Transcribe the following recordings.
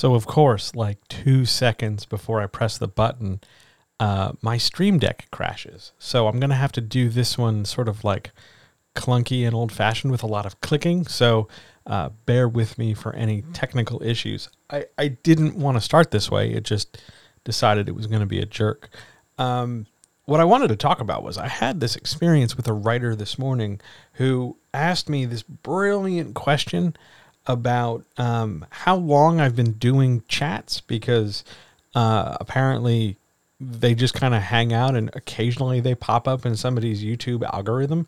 So, of course, like two seconds before I press the button, uh, my Stream Deck crashes. So, I'm going to have to do this one sort of like clunky and old fashioned with a lot of clicking. So, uh, bear with me for any technical issues. I, I didn't want to start this way, it just decided it was going to be a jerk. Um, what I wanted to talk about was I had this experience with a writer this morning who asked me this brilliant question about um, how long I've been doing chats because uh, apparently they just kind of hang out and occasionally they pop up in somebody's YouTube algorithm.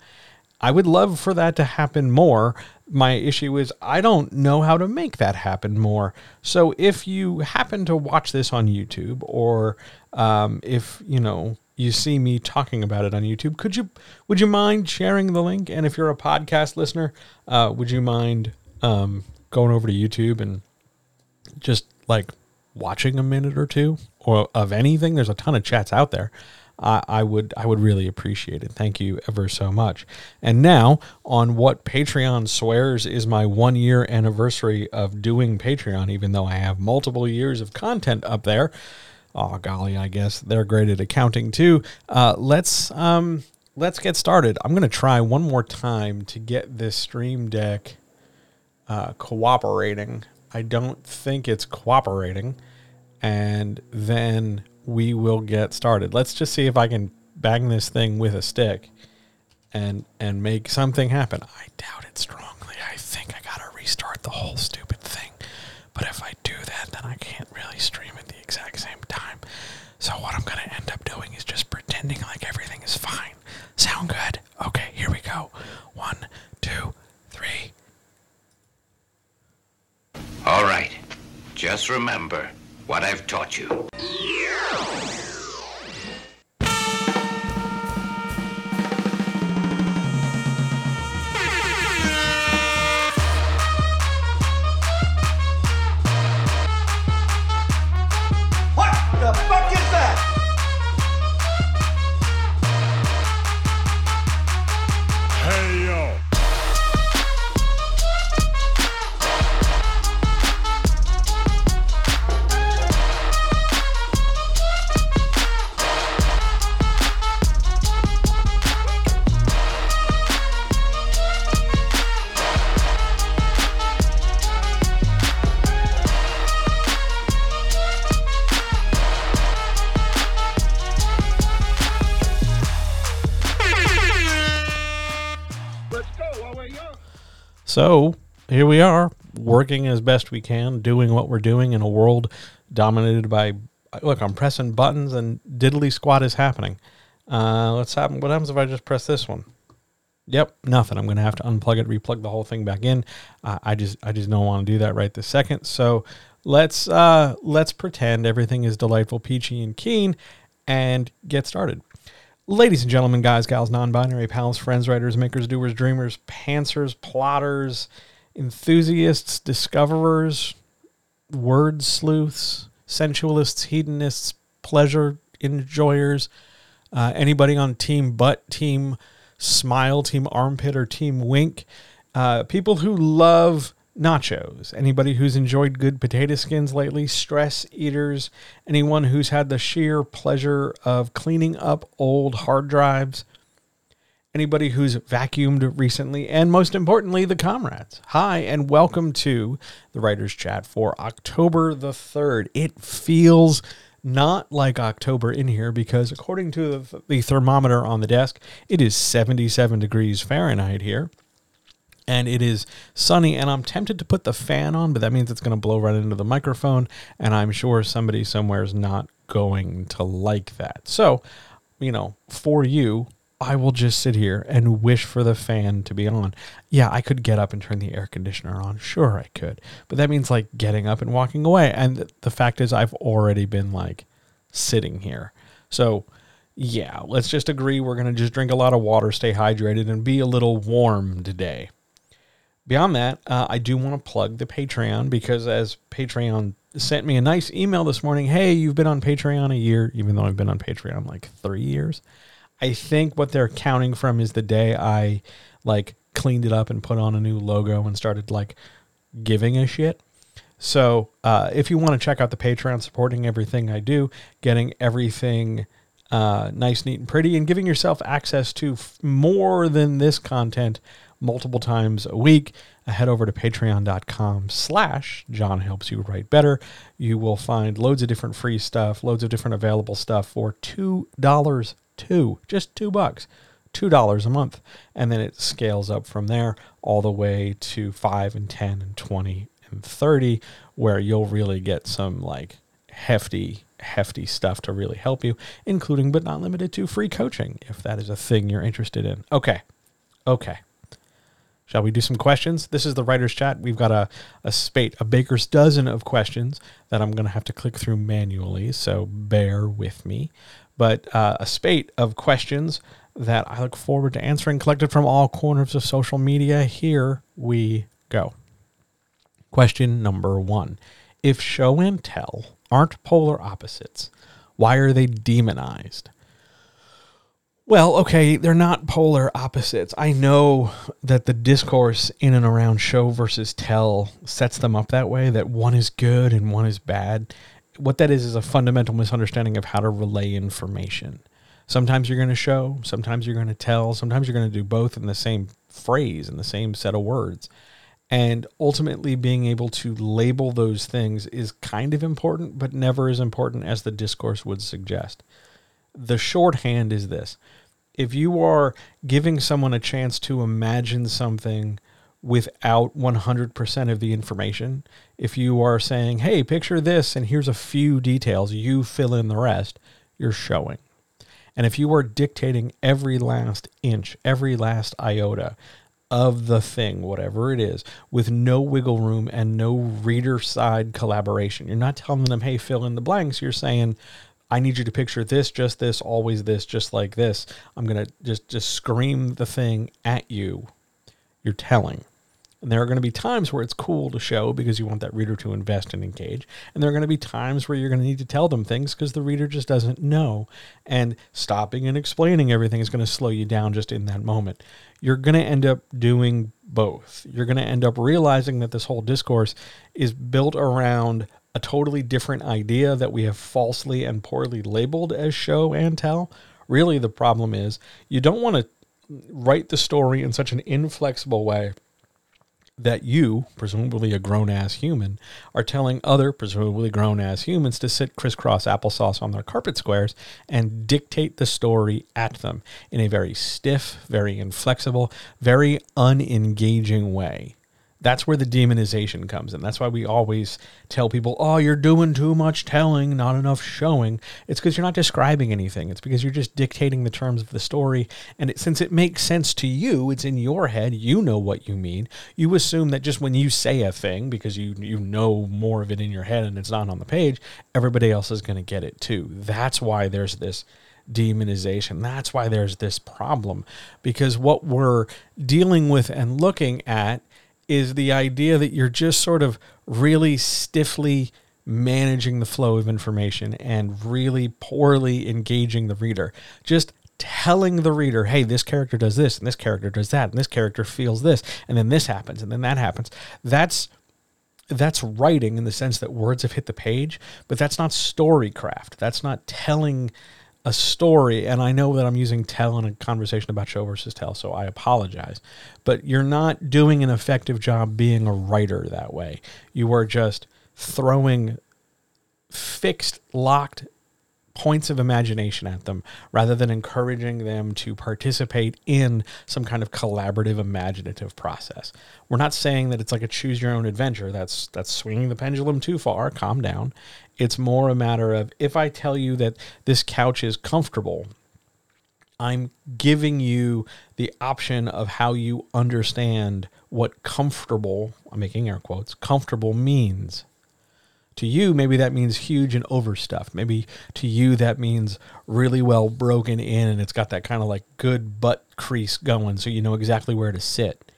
I would love for that to happen more. My issue is I don't know how to make that happen more. So if you happen to watch this on YouTube or um, if, you know, you see me talking about it on YouTube, could you would you mind sharing the link? And if you're a podcast listener, uh, would you mind um, going over to YouTube and just like watching a minute or two or of anything? There's a ton of chats out there. I, I would I would really appreciate it. Thank you ever so much. And now on what Patreon swears is my one year anniversary of doing Patreon, even though I have multiple years of content up there oh golly, I guess they're great at accounting too. Uh, let's um, let's get started. I'm gonna try one more time to get this Stream Deck uh, cooperating. I don't think it's cooperating, and then we will get started. Let's just see if I can bang this thing with a stick and and make something happen. I doubt it strongly. I think I gotta restart the whole stupid thing. But if I do that, then I can't really stream at the exact same time. So what I'm to end up doing is just pretending like everything is fine. Sound good? Okay, here we go. One, two, three. All right. Just remember what I've taught you. What the So here we are, working as best we can, doing what we're doing in a world dominated by. Look, I'm pressing buttons and diddly squat is happening. Uh, let's happen. What happens if I just press this one? Yep, nothing. I'm going to have to unplug it, replug the whole thing back in. Uh, I just, I just don't want to do that right this second. So let's, uh, let's pretend everything is delightful, peachy, and keen, and get started. Ladies and gentlemen, guys, gals, non-binary pals, friends, writers, makers, doers, dreamers, pantsers, plotters, enthusiasts, discoverers, word sleuths, sensualists, hedonists, pleasure enjoyers, uh, anybody on team butt, team smile, team armpit, or team wink, uh, people who love nachos, anybody who's enjoyed good potato skins lately, stress eaters, anyone who's had the sheer pleasure of cleaning up old hard drives, anybody who's vacuumed recently, and most importantly, the comrades. Hi, and welcome to the Writers Chat for October the 3rd. It feels not like October in here because, according to the, the thermometer on the desk, it is 77 degrees Fahrenheit here. And it is sunny, and I'm tempted to put the fan on, but that means it's going to blow right into the microphone, and I'm sure somebody somewhere is not going to like that. So, you know, for you, I will just sit here and wish for the fan to be on. Yeah, I could get up and turn the air conditioner on. Sure, I could. But that means like getting up and walking away. And the fact is, I've already been like sitting here. So, yeah, let's just agree we're going to just drink a lot of water, stay hydrated, and be a little warm today. Beyond that, uh, I do want to plug the Patreon because as Patreon sent me a nice email this morning, hey, you've been on Patreon a year, even though I've been on Patreon like three years. I think what they're counting from is the day I like cleaned it up and put on a new logo and started like giving a shit. So uh, if you want to check out the Patreon, supporting everything I do, getting everything uh, nice, neat, and pretty, and giving yourself access to f- more than this content multiple times a week, head over to patreon.com slash John Helps You Write Better. You will find loads of different free stuff, loads of different available stuff for $2 two, just two bucks. $2 a month. And then it scales up from there all the way to 5 and 10 and 20 and 30, where you'll really get some like hefty, hefty stuff to really help you, including but not limited to free coaching, if that is a thing you're interested in. Okay. Okay. Shall we do some questions? This is the writer's chat. We've got a, a spate, a baker's dozen of questions that I'm going to have to click through manually, so bear with me. But uh, a spate of questions that I look forward to answering, collected from all corners of social media. Here we go. Question number one If show and tell aren't polar opposites, why are they demonized? Well, okay, they're not polar opposites. I know that the discourse in and around show versus tell sets them up that way, that one is good and one is bad. What that is is a fundamental misunderstanding of how to relay information. Sometimes you're going to show, sometimes you're going to tell, sometimes you're going to do both in the same phrase, in the same set of words. And ultimately, being able to label those things is kind of important, but never as important as the discourse would suggest. The shorthand is this if you are giving someone a chance to imagine something without 100% of the information, if you are saying, hey, picture this, and here's a few details, you fill in the rest, you're showing. And if you are dictating every last inch, every last iota of the thing, whatever it is, with no wiggle room and no reader side collaboration, you're not telling them, hey, fill in the blanks. You're saying, I need you to picture this, just this, always this, just like this. I'm to just, just scream the thing at you. You're telling. And there are going to be times where it's cool to show because you want that reader to invest and engage. And there are going to be times where you're going to need to tell them things because the reader just doesn't know. And stopping and explaining everything is going to slow you down just in that moment. You're going to end up doing both. You're going to end up realizing that this whole discourse is built around a totally different idea that we have falsely and poorly labeled as show and tell. Really, the problem is you don't want to write the story in such an inflexible way that you, presumably a grown ass human, are telling other, presumably grown ass humans, to sit crisscross applesauce on their carpet squares and dictate the story at them in a very stiff, very inflexible, very unengaging way. That's where the demonization comes in. That's why we always tell people, oh, you're doing too much telling, not enough showing. It's because you're not describing anything. It's because you're just dictating the terms of the story. And it, since it makes sense to you, it's in your head, you know what you mean. You assume that just when you say a thing, because you, you know more of it in your head and it's not on the page, everybody else is going to get it too. That's why there's this demonization. That's why there's this problem. Because what we're dealing with and looking at is the idea that you're just sort of really stiffly managing the flow of information and really poorly engaging the reader. Just telling the reader, hey, this character does this, and this character does that, and this character feels this, and then this happens, and then that happens. That's that's writing in the sense that words have hit the page, but that's not storycraft. That's not telling a story, and I know that I'm using tell in a conversation about show versus tell, so I apologize. But you're not doing an effective job being a writer that way. You are just throwing fixed, locked points of imagination at them rather than encouraging them to participate in some kind of collaborative imaginative process. We're not saying that it's like a choose your own adventure. That's that's swinging the pendulum too far. Calm down. It's more a matter of if I tell you that this couch is comfortable, I'm giving you the option of how you understand what comfortable, I'm making air quotes, comfortable means. To you, maybe that means huge and overstuffed. Maybe to you, that means really well broken in and it's got that kind of like good butt crease going so you know exactly where to sit.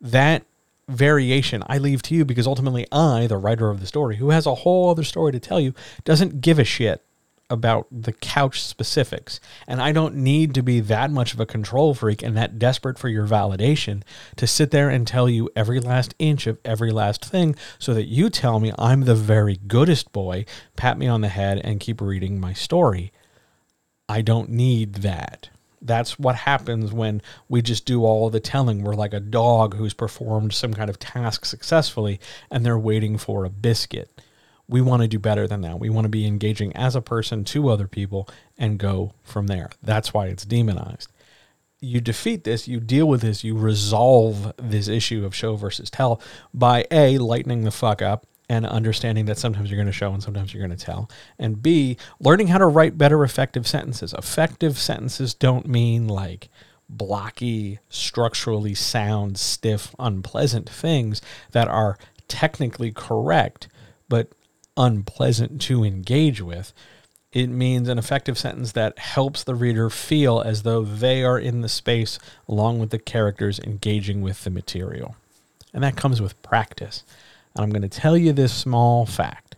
That variation I leave to you because ultimately I, the writer of the story, who has a whole other story to tell you, doesn't give a shit about the couch specifics. And I don't need to be that much of a control freak and that desperate for your validation to sit there and tell you every last inch of every last thing so that you tell me I'm the very goodest boy, pat me on the head, and keep reading my story. I don't need that. That's what happens when we just do all the telling. We're like a dog who's performed some kind of task successfully and they're waiting for a biscuit. We want to do better than that. We want to be engaging as a person to other people and go from there. That's why it's demonized. You defeat this, you deal with this, you resolve this issue of show versus tell by A, lightening the fuck up and understanding that sometimes you're going to show and sometimes you're going to tell. And B, learning how to write better effective sentences. Effective sentences don't mean like blocky, structurally sound, stiff, unpleasant things that are technically correct, but unpleasant to engage with. It means an effective sentence that helps the reader feel as though they are in the space along with the characters engaging with the material. And that comes with practice. And I'm going to tell you this small fact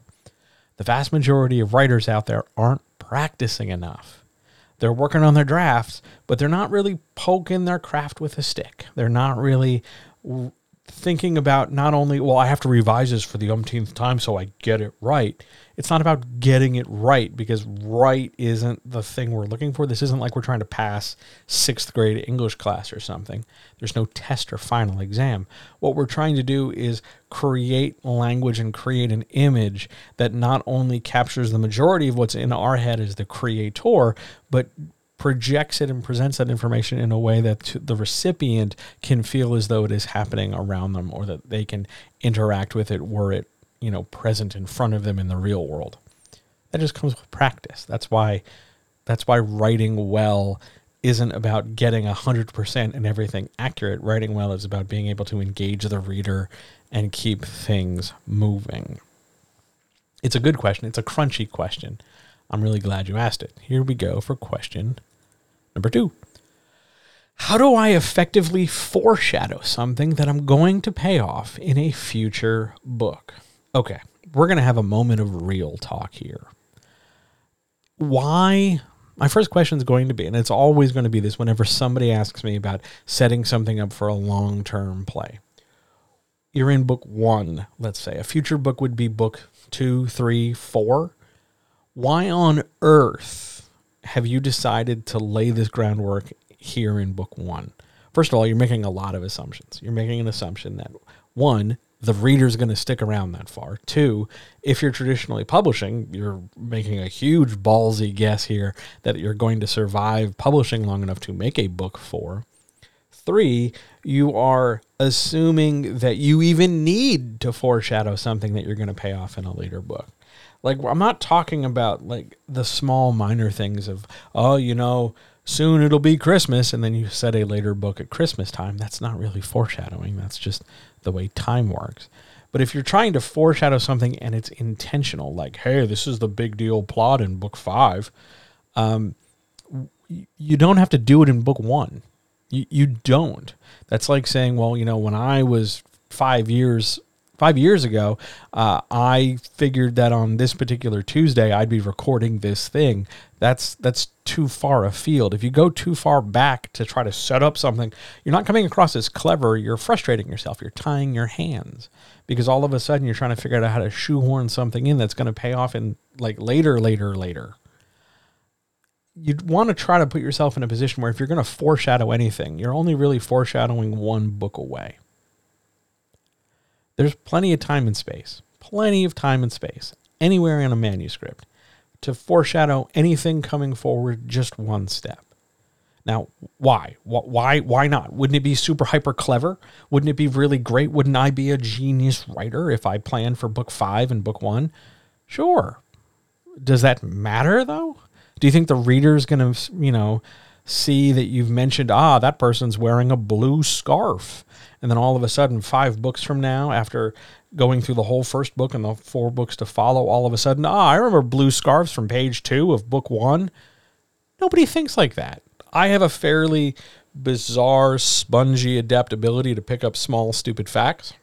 the vast majority of writers out there aren't practicing enough. They're working on their drafts, but they're not really poking their craft with a stick. They're not really thinking about not only, well, I have to revise this for the umpteenth time so I get it right. It's not about getting it right because right isn't the thing we're looking for. This isn't like we're trying to pass sixth grade English class or something. There's no test or final exam. What we're trying to do is create language and create an image that not only captures the majority of what's in our head as the creator, but projects it and presents that information in a way that the recipient can feel as though it is happening around them or that they can interact with it were it you know present in front of them in the real world. That just comes with practice. That's why that's why writing well isn't about getting 100% and everything accurate. Writing well is about being able to engage the reader and keep things moving. It's a good question. It's a crunchy question. I'm really glad you asked it. Here we go for question number two. How do I effectively foreshadow something that I'm going to pay off in a future book? Okay, we're going to have a moment of real talk here. Why? My first question is going to be, and it's always going to be this whenever somebody asks me about setting something up for a long term play. You're in book one, let's say. A future book would be book two, three, four. Why on earth have you decided to lay this groundwork here in book one? First of all, you're making a lot of assumptions. You're making an assumption that one, the reader's going to stick around that far. Two, if you're traditionally publishing, you're making a huge ballsy guess here that you're going to survive publishing long enough to make a book for. Three, you are assuming that you even need to foreshadow something that you're going to pay off in a later book. Like, I'm not talking about like the small minor things of, oh, you know, soon it'll be Christmas, and then you set a later book at Christmas time. That's not really foreshadowing. That's just the way time works. But if you're trying to foreshadow something and it's intentional, like, hey, this is the big deal plot in book five, um, you don't have to do it in book one. You, you don't. That's like saying, well, you know, when I was five years five years ago, uh, I figured that on this particular Tuesday I'd be recording this thing. That's that's too far afield. If you go too far back to try to set up something, you're not coming across as clever. You're frustrating yourself. You're tying your hands because all of a sudden you're trying to figure out how to shoehorn something in that's going to pay off in like later, later, later. You'd want to try to put yourself in a position where if you're going to foreshadow anything, you're only really foreshadowing one book away. There's plenty of time and space, plenty of time and space anywhere in a manuscript to foreshadow anything coming forward just one step. Now, why? Why? Why not? Wouldn't it be super hyper clever? Wouldn't it be really great? Wouldn't I be a genius writer if I planned for book five and book one? Sure. Does that matter though? Do you think the reader's going to, you know, see that you've mentioned, ah, that person's wearing a blue scarf? And then all of a sudden, five books from now, after going through the whole first book and the four books to follow, all of a sudden, ah, I remember blue scarves from page two of book one. Nobody thinks like that. I have a fairly bizarre, spongy adaptability to pick up small, stupid facts.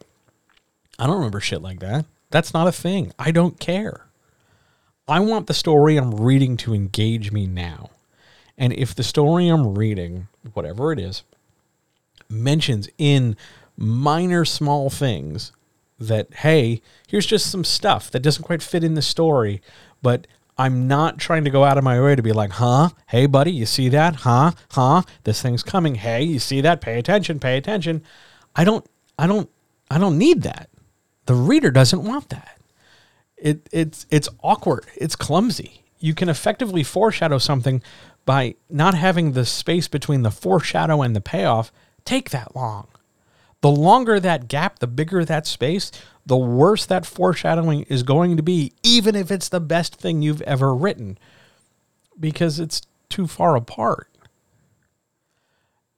I don't remember shit like that. That's not a thing. I don't care. I want the story I'm reading to engage me now. And if the story I'm reading, whatever it is, mentions in minor small things that, hey, here's just some stuff that doesn't quite fit in the story, but I'm not trying to go out of my way to be like, huh? Hey, buddy, you see that? Huh? Huh? This thing's coming. Hey, you see that? Pay attention. Pay attention. I don't, I don't, I don't need that. The reader doesn't want that. It, it's, it's awkward. It's clumsy. You can effectively foreshadow something by not having the space between the foreshadow and the payoff take that long. The longer that gap, the bigger that space, the worse that foreshadowing is going to be, even if it's the best thing you've ever written, because it's too far apart.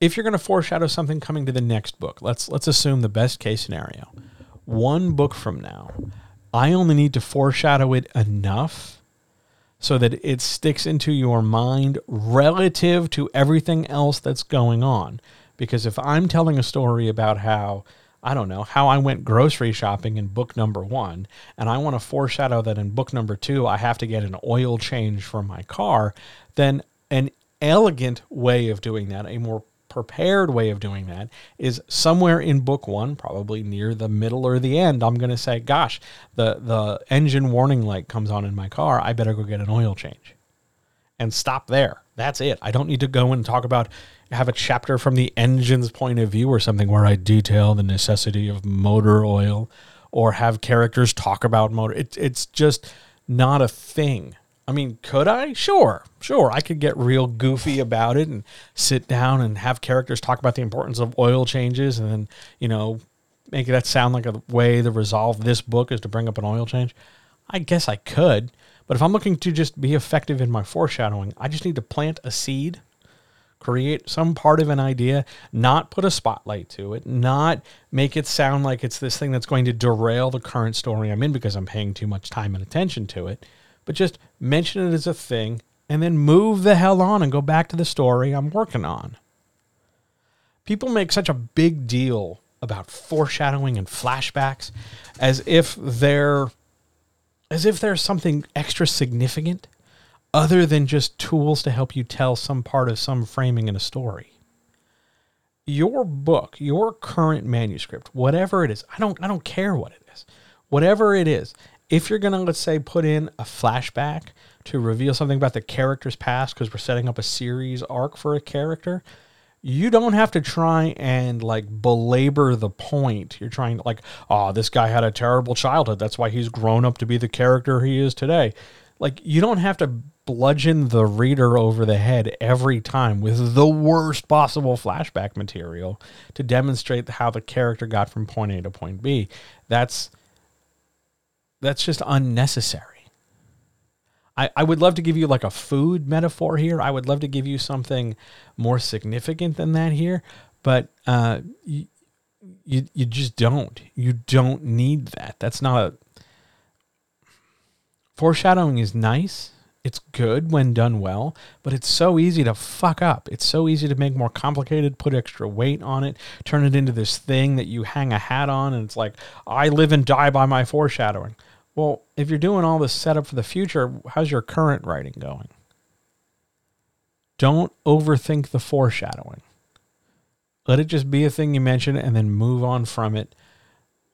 If you're going to foreshadow something coming to the next book, let's let's assume the best case scenario. One book from now, I only need to foreshadow it enough so that it sticks into your mind relative to everything else that's going on. Because if I'm telling a story about how, I don't know, how I went grocery shopping in book number one, and I want to foreshadow that in book number two, I have to get an oil change for my car, then an elegant way of doing that, a more prepared way of doing that is somewhere in book one, probably near the middle or the end. I'm going to say, gosh, the, the engine warning light comes on in my car. I better go get an oil change and stop there. That's it. I don't need to go and talk about, have a chapter from the engine's point of view or something where I detail the necessity of motor oil or have characters talk about motor. It, it's just not a thing. I mean, could I? Sure, sure. I could get real goofy about it and sit down and have characters talk about the importance of oil changes and then, you know, make that sound like a way to resolve this book is to bring up an oil change. I guess I could. But if I'm looking to just be effective in my foreshadowing, I just need to plant a seed, create some part of an idea, not put a spotlight to it, not make it sound like it's this thing that's going to derail the current story I'm in because I'm paying too much time and attention to it but just mention it as a thing and then move the hell on and go back to the story I'm working on. People make such a big deal about foreshadowing and flashbacks as if they're as if there's something extra significant other than just tools to help you tell some part of some framing in a story. Your book, your current manuscript, whatever it is, I don't I don't care what it is. Whatever it is, if you're going to, let's say, put in a flashback to reveal something about the character's past because we're setting up a series arc for a character, you don't have to try and like belabor the point. You're trying to like, oh, this guy had a terrible childhood. That's why he's grown up to be the character he is today. Like, you don't have to bludgeon the reader over the head every time with the worst possible flashback material to demonstrate how the character got from point A to point B. That's that's just unnecessary. I, I would love to give you like a food metaphor here. I would love to give you something more significant than that here, but uh, you, you, you just don't. You don't need that. That's not a. Foreshadowing is nice. It's good when done well, but it's so easy to fuck up. It's so easy to make more complicated, put extra weight on it, turn it into this thing that you hang a hat on, and it's like, I live and die by my foreshadowing. Well, if you're doing all this setup for the future, how's your current writing going? Don't overthink the foreshadowing. Let it just be a thing you mention and then move on from it.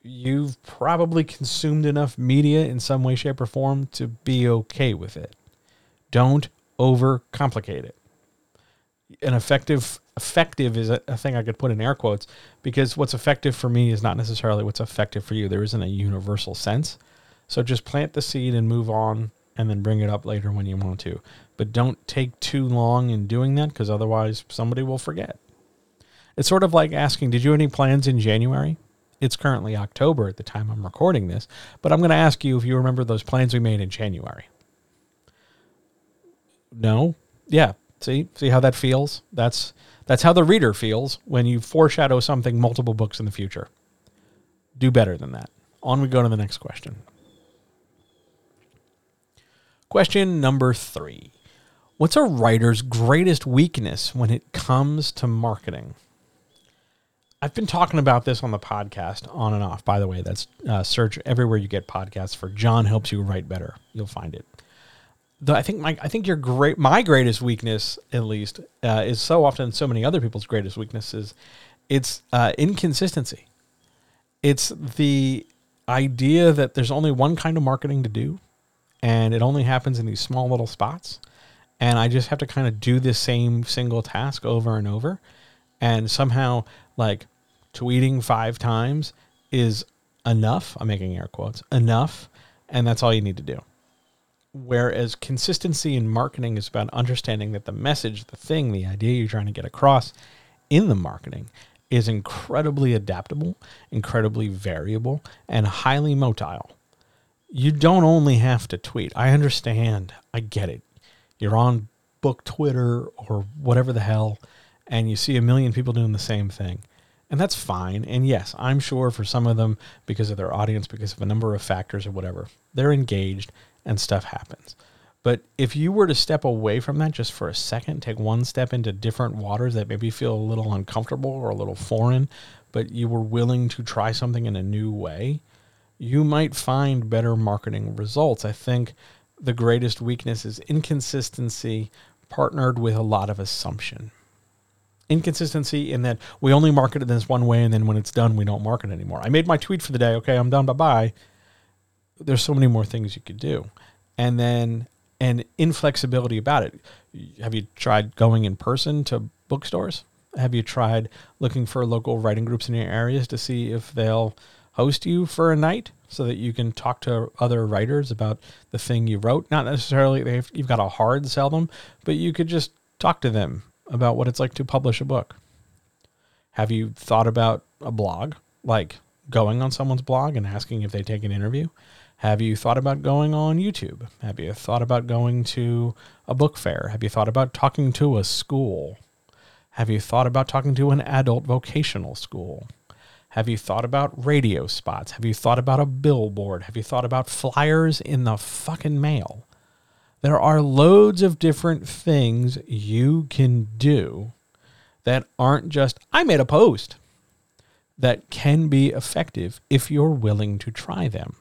You've probably consumed enough media in some way, shape, or form to be okay with it. Don't overcomplicate it. An effective effective is a, a thing I could put in air quotes because what's effective for me is not necessarily what's effective for you. There isn't a universal sense. So just plant the seed and move on and then bring it up later when you want to. But don't take too long in doing that because otherwise somebody will forget. It's sort of like asking, Did you have any plans in January? It's currently October at the time I'm recording this, but I'm going to ask you if you remember those plans we made in January. No? Yeah. See? See how that feels? That's that's how the reader feels when you foreshadow something multiple books in the future. Do better than that. On we go to the next question. Question number three What's a writer's greatest weakness when it comes to marketing? I've been talking about this on the podcast on and off. By the way, that's uh, search everywhere you get podcasts for John Helps You Write Better. You'll find it. the, I think my I think your great my greatest weakness at least uh, is so often so many other people's greatest weaknesses. It's uh, inconsistency. It's the idea that there's only one kind of marketing to do, and it only happens in these small little spots, and I just have to kind of do the same single task over and over, and somehow like tweeting five times is enough. I'm making air quotes enough, and that's all you need to do. Whereas consistency in marketing is about understanding that the message, the thing, the idea you're trying to get across in the marketing is incredibly adaptable, incredibly variable, and highly motile. You don't only have to tweet. I understand. I get it. You're on book Twitter or whatever the hell, and you see a million people doing the same thing. And that's fine. And yes, I'm sure for some of them, because of their audience, because of a number of factors or whatever, they're engaged and stuff happens. But if you were to step away from that just for a second, take one step into different waters that maybe feel a little uncomfortable or a little foreign, but you were willing to try something in a new way, you might find better marketing results. I think the greatest weakness is inconsistency partnered with a lot of assumption. Inconsistency in that we only market it this one way, and then when it's done, we don't market anymore. I made my tweet for the day. Okay, I'm done. Bye bye there's so many more things you could do. And then and inflexibility about it. Have you tried going in person to bookstores? Have you tried looking for local writing groups in your areas to see if they'll host you for a night so that you can talk to other writers about the thing you wrote? Not necessarily you've got a hard sell them, but you could just talk to them about what it's like to publish a book. Have you thought about a blog, like going on someone's blog and asking if they take an interview? Have you thought about going on YouTube? Have you thought about going to a book fair? Have you thought about talking to a school? Have you thought about talking to an adult vocational school? Have you thought about radio spots? Have you thought about a billboard? Have you thought about flyers in the fucking mail? There are loads of different things you can do that aren't just, I made a post, that can be effective if you're willing to try them.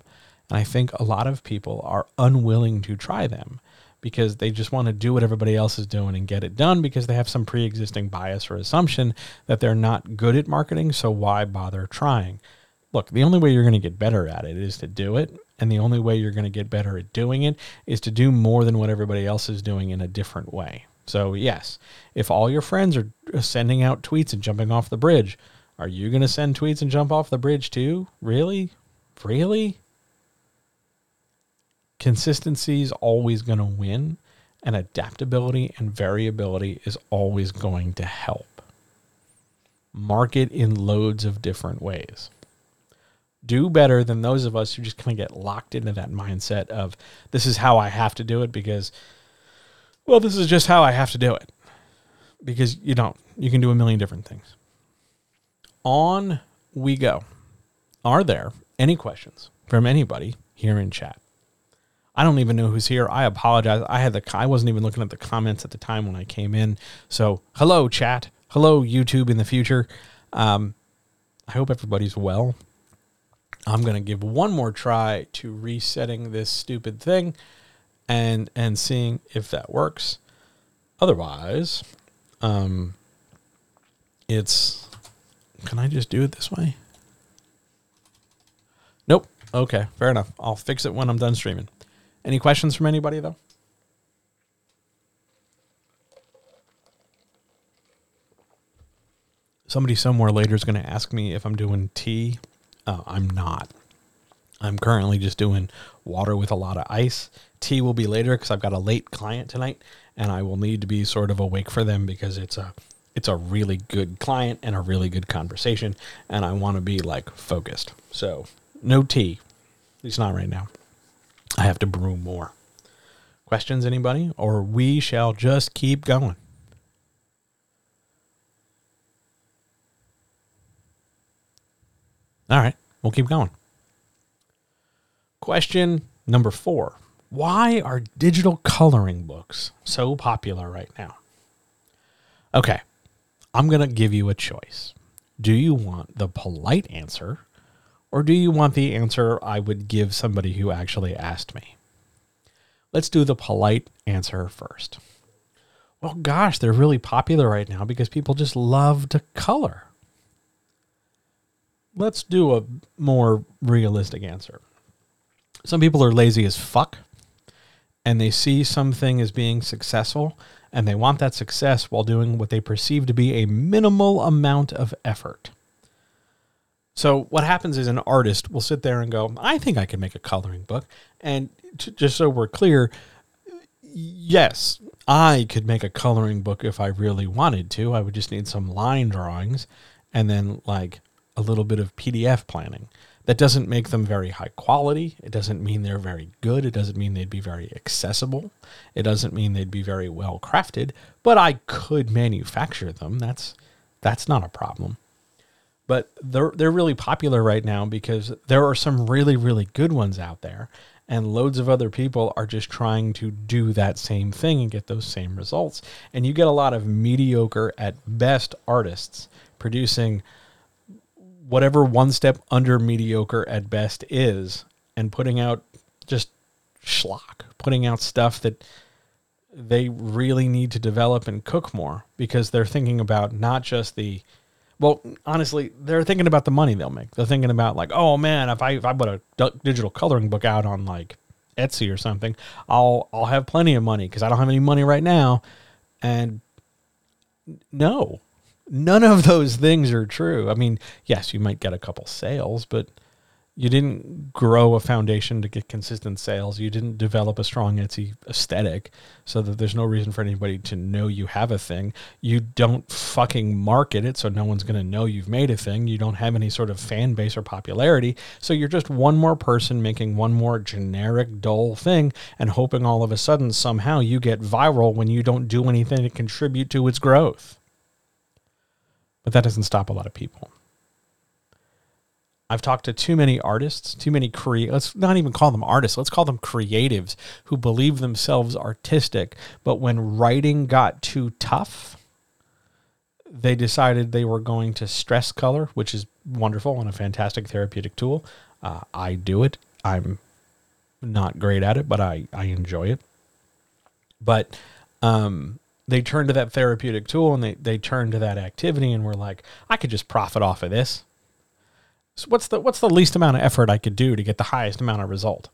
And I think a lot of people are unwilling to try them because they just want to do what everybody else is doing and get it done because they have some pre existing bias or assumption that they're not good at marketing. So why bother trying? Look, the only way you're going to get better at it is to do it. And the only way you're going to get better at doing it is to do more than what everybody else is doing in a different way. So, yes, if all your friends are uh, sending out tweets and jumping off the bridge, are you going to send tweets and jump off the bridge too? Really? Really? consistency is always going to win, and adaptability and variability is always going to help. Market in loads of different ways. Do better than those of us who just kind of get locked into that mindset of this is how I have to do it because, well, this is just how I have to do it. Because you don't. You can do a million different things. On we go. Are there any questions from anybody here in chat? I don't even know who's here. I apologize. I had the I wasn't even looking at the comments at the time when I came in. So hello chat, hello YouTube in the future. Um, I hope everybody's well. I'm gonna give one more try to resetting this stupid thing, and and seeing if that works. Otherwise, um, it's. Can I just do it this way? Nope. Okay, fair enough. I'll fix it when I'm done streaming. Any questions from anybody though? Somebody somewhere later is going to ask me if I'm doing tea. Uh, I'm not. I'm currently just doing water with a lot of ice. Tea will be later because I've got a late client tonight, and I will need to be sort of awake for them because it's a it's a really good client and a really good conversation, and I want to be like focused. So no tea, at least not right now. I have to brew more. Questions, anybody? Or we shall just keep going. All right, we'll keep going. Question number four Why are digital coloring books so popular right now? Okay, I'm going to give you a choice. Do you want the polite answer or do you want the answer I would give somebody who actually asked me? Let's do the polite answer first. Well, gosh, they're really popular right now because people just love to color. Let's do a more realistic answer. Some people are lazy as fuck and they see something as being successful and they want that success while doing what they perceive to be a minimal amount of effort. So what happens is an artist will sit there and go, "I think I can make a coloring book." And just so we're clear, yes, I could make a coloring book if I really wanted to. I would just need some line drawings and then like a little bit of PDF planning. That doesn't make them very high quality. It doesn't mean they're very good. It doesn't mean they'd be very accessible. It doesn't mean they'd be very well crafted, but I could manufacture them. That's that's not a problem. But they're they're really popular right now because there are some really really good ones out there and loads of other people are just trying to do that same thing and get those same results. And you get a lot of mediocre at best artists producing whatever one step under mediocre at best is and putting out just schlock, putting out stuff that they really need to develop and cook more because they're thinking about not just the well, honestly, they're thinking about the money they'll make. They're thinking about like, oh man, if I if I put a digital coloring book out on like Etsy or something, I'll I'll have plenty of money because I don't have any money right now. And no, none of those things are true. I mean, yes, you might get a couple sales, but you didn't grow a foundation to get consistent sales. You didn't develop a strong Etsy aesthetic so that there's no reason for anybody to know you have a thing. You don't fucking market it so no one's going to know you've made a thing. You don't have any sort of fan base or popularity. So you're just one more person making one more generic, dull thing and hoping all of a sudden somehow you get viral when you don't do anything to contribute to its growth. But that doesn't stop a lot of people. I've talked to too many artists, too many cre let's not even call them artists, let's call them creatives who believe themselves artistic, but when writing got too tough, they decided they were going to stress color, which is wonderful and a fantastic therapeutic tool. Uh, I do it. I'm not great at it, but I, I enjoy it. But um, they turned to that therapeutic tool and they, they turned to that activity and were like, I could just profit off of this. So what's the what's the least amount of effort I could do to get the highest amount of result?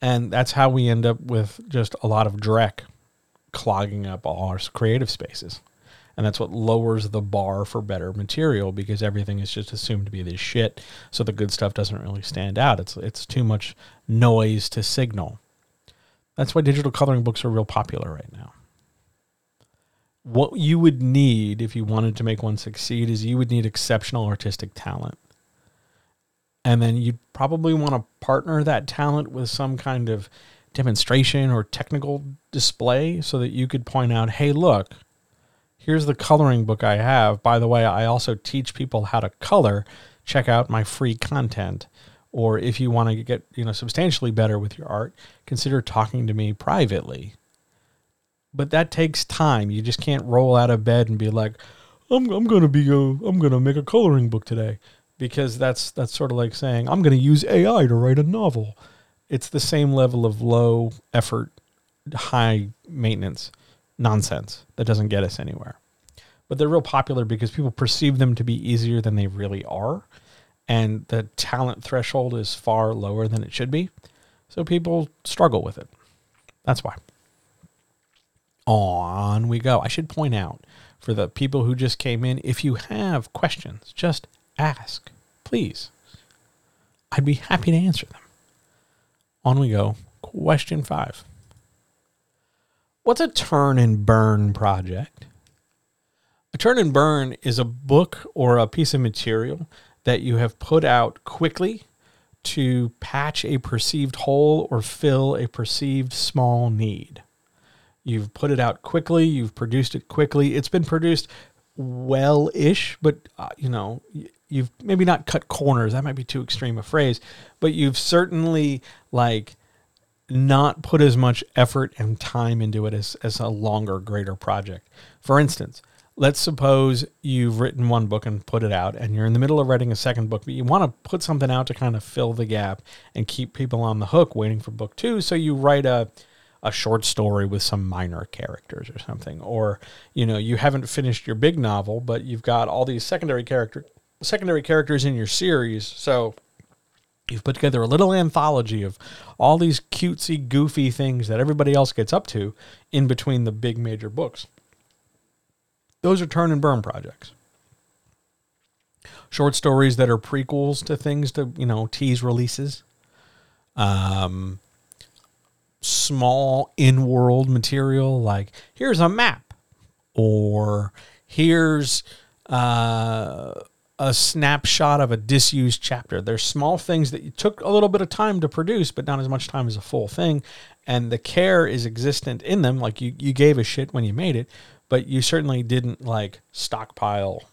And that's how we end up with just a lot of dreck clogging up all our creative spaces. And that's what lowers the bar for better material because everything is just assumed to be this shit. So the good stuff doesn't really stand out. It's it's too much noise to signal. That's why digital coloring books are real popular right now. What you would need if you wanted to make one succeed is you would need exceptional artistic talent and then you'd probably want to partner that talent with some kind of demonstration or technical display so that you could point out, hey, look, here's the coloring book I have. By the way, I also teach people how to color. Check out my free content. Or if you want to get, you know, substantially better with your art, consider talking to me privately. But that takes time. You just can't roll out of bed and be like, I'm, I'm going to be a, I'm going to make a coloring book today because that's that's sort of like saying I'm going to use AI to write a novel. It's the same level of low effort, high maintenance nonsense that doesn't get us anywhere. But they're real popular because people perceive them to be easier than they really are, and the talent threshold is far lower than it should be. So people struggle with it. That's why. On we go. I should point out for the people who just came in, if you have questions, just ask, please. I'd be happy to answer them. On we go. Question five What's a turn and burn project? A turn and burn is a book or a piece of material that you have put out quickly to patch a perceived hole or fill a perceived small need. You've put it out quickly, you've produced it quickly. It's been produced well ish, but uh, you know, you've maybe not cut corners that might be too extreme a phrase but you've certainly like not put as much effort and time into it as, as a longer greater project for instance let's suppose you've written one book and put it out and you're in the middle of writing a second book but you want to put something out to kind of fill the gap and keep people on the hook waiting for book two so you write a a short story with some minor characters or something. Or you know you haven't finished your big novel but you've got all these secondary character secondary characters in your series. So you've put together a little anthology of all these cutesy goofy things that everybody else gets up to in between the big major books. Those are turn and burn projects. Short stories that are prequels to things to you know tease releases. Um small in-world material like here's a map or here's uh, a snapshot of a disused chapter. There's small things that you took a little bit of time to produce but not as much time as a full thing and the care is existent in them like you, you gave a shit when you made it but you certainly didn't like stockpile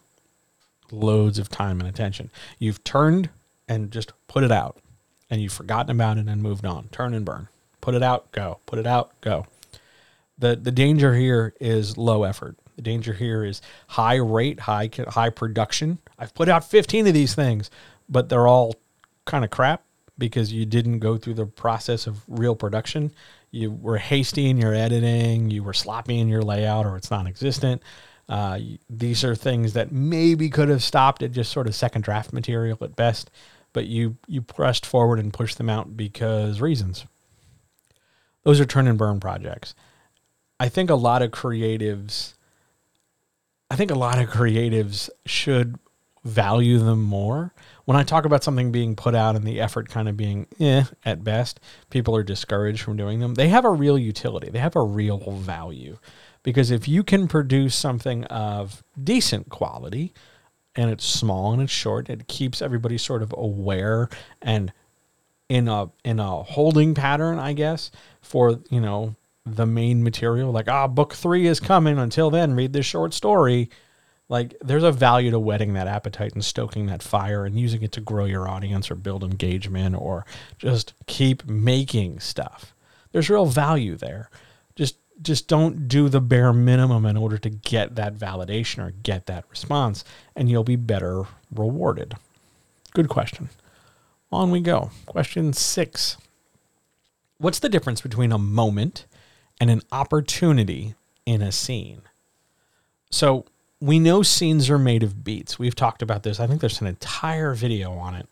loads of time and attention. You've turned and just put it out and you've forgotten about it and moved on. Turn and burn Put it out, go. Put it out, go. The the danger here is low effort. The danger here is high rate, high high production. I've put out 15 of these things, but they're all kind of crap because you didn't go through the process of real production. You were hasty in your editing, you were sloppy in your layout, or it's non-existent. Uh, these are things that maybe could have stopped at just sort of second draft material at best, but you you pressed forward and pushed them out because reasons those are turn and burn projects. I think a lot of creatives I think a lot of creatives should value them more. When I talk about something being put out and the effort kind of being eh at best, people are discouraged from doing them. They have a real utility. They have a real value. Because if you can produce something of decent quality and it's small and it's short, it keeps everybody sort of aware and in a in a holding pattern, I guess, for you know the main material. Like, ah, book three is coming. Until then, read this short story. Like, there's a value to whetting that appetite and stoking that fire and using it to grow your audience or build engagement or just keep making stuff. There's real value there. Just just don't do the bare minimum in order to get that validation or get that response, and you'll be better rewarded. Good question. On we go. Question six What's the difference between a moment and an opportunity in a scene? So we know scenes are made of beats. We've talked about this. I think there's an entire video on it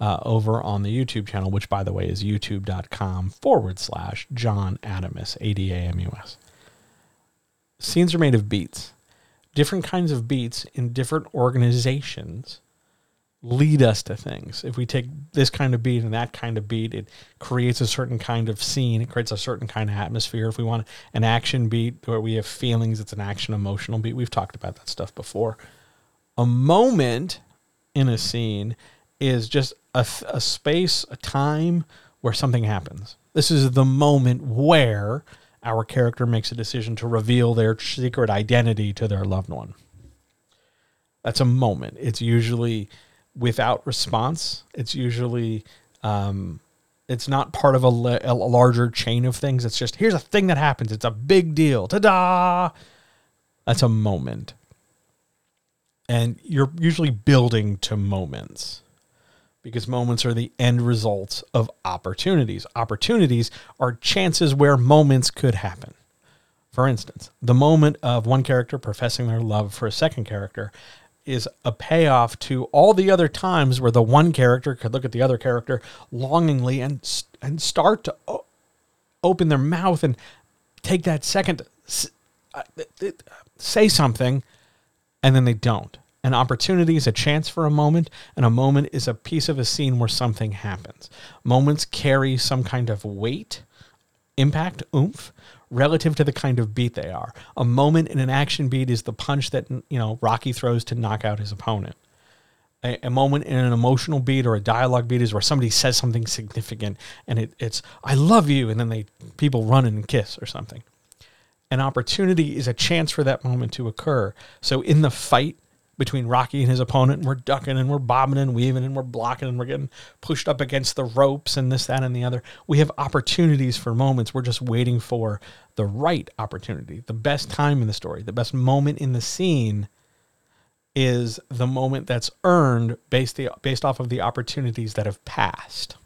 uh, over on the YouTube channel, which, by the way, is youtube.com forward slash John Adamus, A D A M U S. Scenes are made of beats. Different kinds of beats in different organizations lead us to things. If we take this kind of beat and that kind of beat, it creates a certain kind of scene. It creates a certain kind of atmosphere. If we want an action beat where we have feelings, it's an action emotional beat. We've talked about that stuff before. A moment in a scene is just a, a space, a time where something happens. This is the moment where our character makes a decision to reveal their secret identity to their loved one. That's a moment. It's usually without response. It's usually um, it's not part of a, le- a larger chain of things. It's just here's a thing that happens. It's a big deal. Ta da! That's a moment, and you're usually building to moments because moments are the end results of opportunities. Opportunities are chances where moments could happen. For instance, the moment of one character professing their love for a second character is a payoff to all the other times where the one character could look at the other character longingly and and start to o- open their mouth and take that second uh, say something and then they don't. An opportunity is a chance for a moment and a moment is a piece of a scene where something happens. Moments carry some kind of weight impact oomph relative to the kind of beat they are. A moment in an action beat is the punch that you know Rocky throws to knock out his opponent. A, a moment in an emotional beat or a dialogue beat is where somebody says something significant and it, it's "I love you" and then they people run and kiss or something. An opportunity is a chance for that moment to occur. So in the fight, between Rocky and his opponent, and we're ducking and we're bobbing and weaving and we're blocking and we're getting pushed up against the ropes and this, that, and the other. We have opportunities for moments. We're just waiting for the right opportunity, the best time in the story, the best moment in the scene is the moment that's earned based the based off of the opportunities that have passed.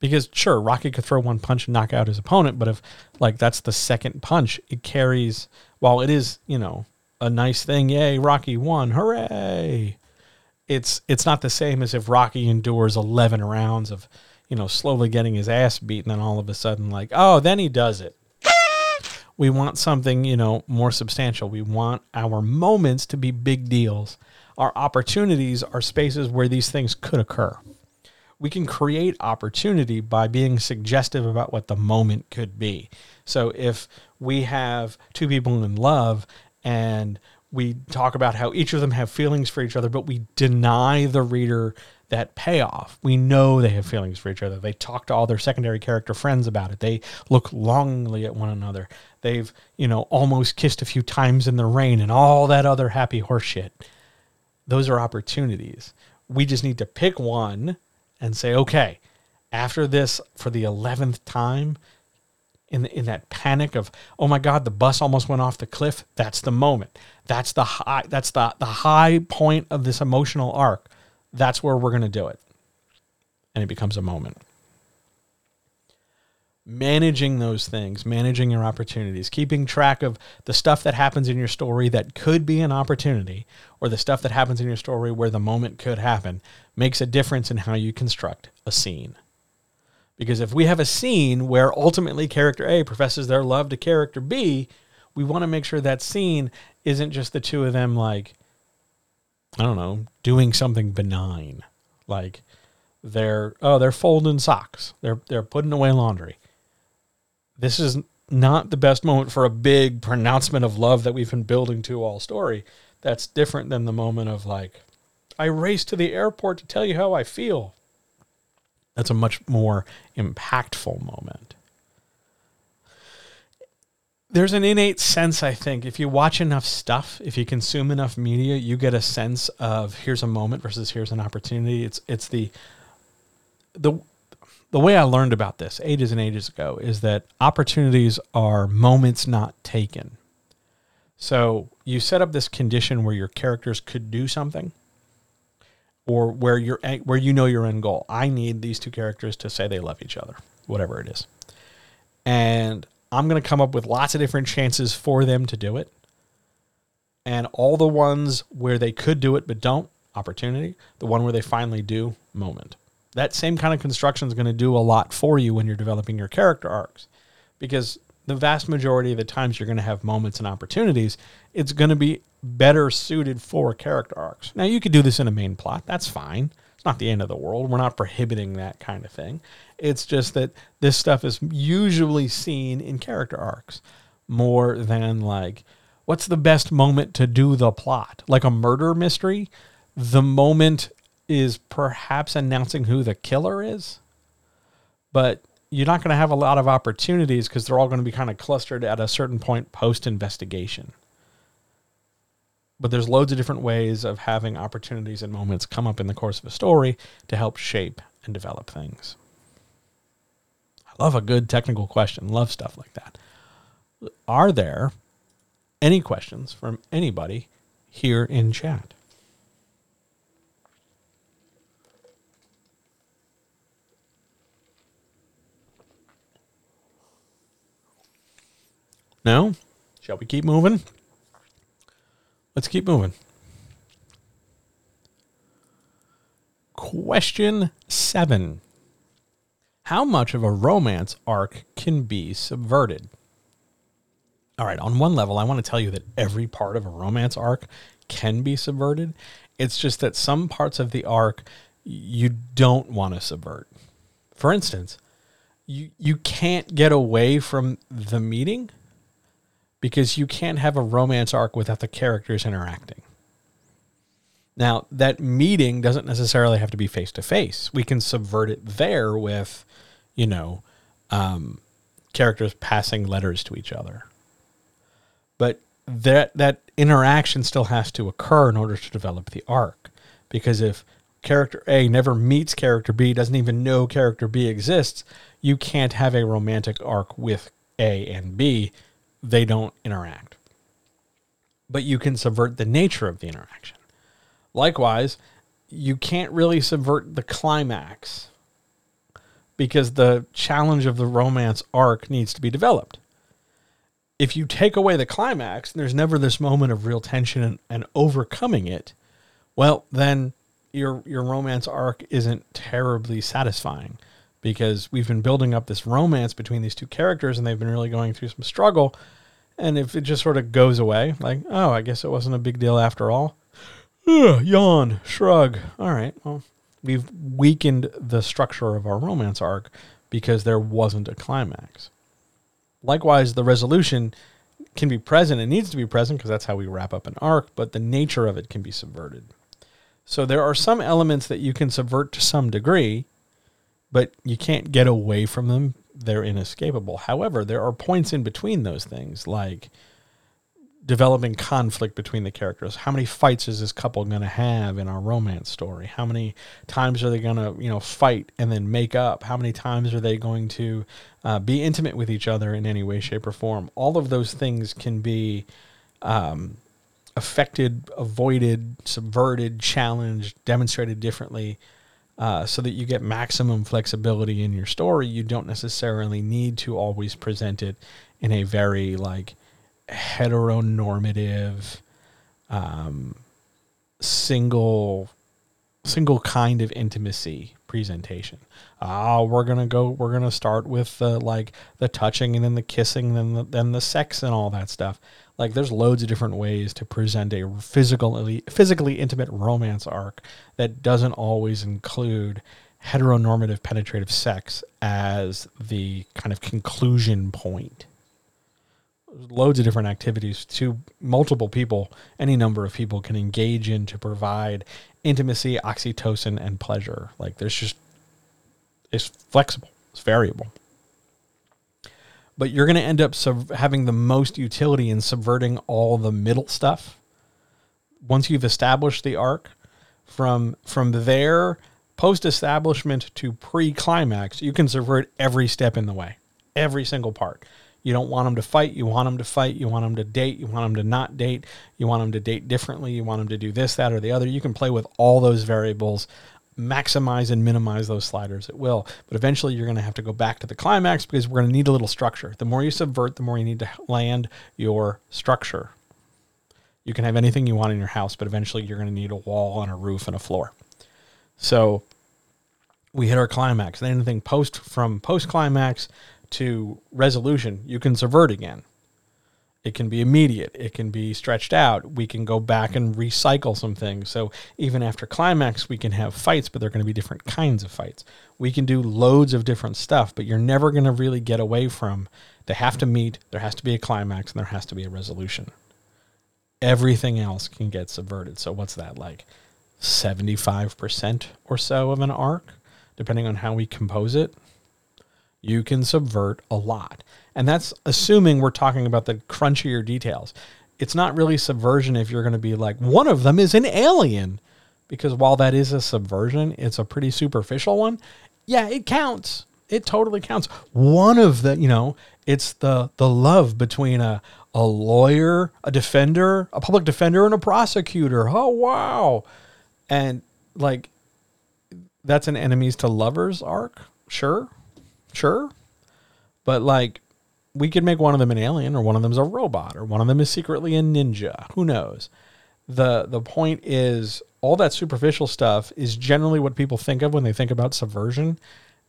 because sure, Rocky could throw one punch and knock out his opponent, but if like that's the second punch, it carries. While it is, you know, a nice thing, yay, Rocky won, hooray! It's it's not the same as if Rocky endures eleven rounds of, you know, slowly getting his ass beaten, and all of a sudden, like, oh, then he does it. We want something, you know, more substantial. We want our moments to be big deals. Our opportunities are spaces where these things could occur we can create opportunity by being suggestive about what the moment could be. So if we have two people in love and we talk about how each of them have feelings for each other, but we deny the reader that payoff. We know they have feelings for each other. They talk to all their secondary character friends about it. They look longingly at one another. They've, you know, almost kissed a few times in the rain and all that other happy horseshit. Those are opportunities. We just need to pick one and say, okay, after this for the 11th time, in, in that panic of, oh my God, the bus almost went off the cliff, that's the moment. That's the high, that's the, the high point of this emotional arc. That's where we're going to do it. And it becomes a moment. Managing those things, managing your opportunities, keeping track of the stuff that happens in your story that could be an opportunity, or the stuff that happens in your story where the moment could happen, makes a difference in how you construct a scene. Because if we have a scene where ultimately character A professes their love to character B, we want to make sure that scene isn't just the two of them, like, I don't know, doing something benign. Like they're, oh, they're folding socks, they're, they're putting away laundry. This is not the best moment for a big pronouncement of love that we've been building to all story. That's different than the moment of, like, I race to the airport to tell you how I feel. That's a much more impactful moment. There's an innate sense, I think, if you watch enough stuff, if you consume enough media, you get a sense of here's a moment versus here's an opportunity. It's it's the the the way I learned about this ages and ages ago is that opportunities are moments not taken. So you set up this condition where your characters could do something, or where you're eh, where you know your end goal. I need these two characters to say they love each other, whatever it is, and I'm going to come up with lots of different chances for them to do it, and all the ones where they could do it but don't opportunity. The one where they finally do moment. That same kind of construction is going to do a lot for you when you're developing your character arcs, because the vast majority of the times you're going to have moments and opportunities, it's going to be better suited for character arcs. Now, you could do this in a main plot. That's fine. It's not the end of the world. We're not prohibiting that kind of thing. It's just that this stuff is usually seen in character arcs more than like, what's the best moment to do the plot? Like a murder mystery, the moment is perhaps announcing who the killer is. But you're not going to have a lot of opportunities because they're all going to be kind of clustered at a certain point post investigation. But there's loads of different ways of having opportunities and moments come up in the course of a story to help shape and develop things. I love a good technical question, love stuff like that. Are there any questions from anybody here in chat? No? Shall we keep moving? Let's keep moving. Question seven How much of a romance arc can be subverted? All right, on one level, I want to tell you that every part of a romance arc can be subverted. It's just that some parts of the arc you don't want to subvert. For instance, you you can't get away from the meeting because you can't have a romance arc without the characters interacting. Now, that meeting doesn't necessarily have to be face to face. We can subvert it there with, you know, um, characters passing letters to each other. But that that interaction still has to occur in order to develop the arc. Because if character A never meets character B, doesn't even know character B exists, you can't have a romantic arc with A and B they don't interact. But you can subvert the nature of the interaction. Likewise, you can't really subvert the climax because the challenge of the romance arc needs to be developed. If you take away the climax, and there's never this moment of real tension and, and overcoming it, well, then your your romance arc isn't terribly satisfying because we've been building up this romance between these two characters and they've been really going through some struggle. And if it just sort of goes away, like, oh, I guess it wasn't a big deal after all. Ugh, yawn, shrug. All right, well, we've weakened the structure of our romance arc because there wasn't a climax. Likewise, the resolution can be present. It needs to be present because that's how we wrap up an arc, but the nature of it can be subverted. So there are some elements that you can subvert to some degree, but you can't get away from them. They're inescapable. However, there are points in between those things, like developing conflict between the characters. How many fights is this couple going to have in our romance story? How many times are they going to, you know, fight and then make up? How many times are they going to uh, be intimate with each other in any way, shape, or form? All of those things can be um, affected, avoided, subverted, challenged, demonstrated differently. Uh, so that you get maximum flexibility in your story, you don't necessarily need to always present it in a very like heteronormative, um, single, single kind of intimacy presentation. Ah, we're gonna go. We're gonna start with the like the touching, and then the kissing, and then the, then the sex, and all that stuff. Like, there's loads of different ways to present a physically physically intimate romance arc that doesn't always include heteronormative penetrative sex as the kind of conclusion point loads of different activities to multiple people, any number of people can engage in to provide intimacy, oxytocin, and pleasure. Like there's just, it's flexible, it's variable. But you're going to end up sub- having the most utility in subverting all the middle stuff. Once you've established the arc, from from there post establishment to pre climax, you can subvert every step in the way, every single part. You don't want them to fight. You want them to fight. You want them to date. You want them to not date. You want them to date differently. You want them to do this, that, or the other. You can play with all those variables, maximize and minimize those sliders It will. But eventually, you're going to have to go back to the climax because we're going to need a little structure. The more you subvert, the more you need to land your structure. You can have anything you want in your house, but eventually, you're going to need a wall and a roof and a floor. So we hit our climax. Then anything post from post climax to resolution, you can subvert again. It can be immediate. It can be stretched out. We can go back and recycle some things. So even after climax, we can have fights, but they're going to be different kinds of fights. We can do loads of different stuff, but you're never going to really get away from they have to meet, there has to be a climax, and there has to be a resolution. Everything else can get subverted. So what's that like? 75% or so of an arc, depending on how we compose it you can subvert a lot. And that's assuming we're talking about the crunchier details. It's not really subversion if you're going to be like, one of them is an alien. Because while that is a subversion, it's a pretty superficial one. Yeah, it counts. It totally counts. One of the, you know, it's the the love between a a lawyer, a defender, a public defender, and a prosecutor. Oh wow. And like that's an enemies to lovers arc, sure Sure. But like we could make one of them an alien or one of them's a robot or one of them is secretly a ninja. Who knows? The the point is all that superficial stuff is generally what people think of when they think about subversion.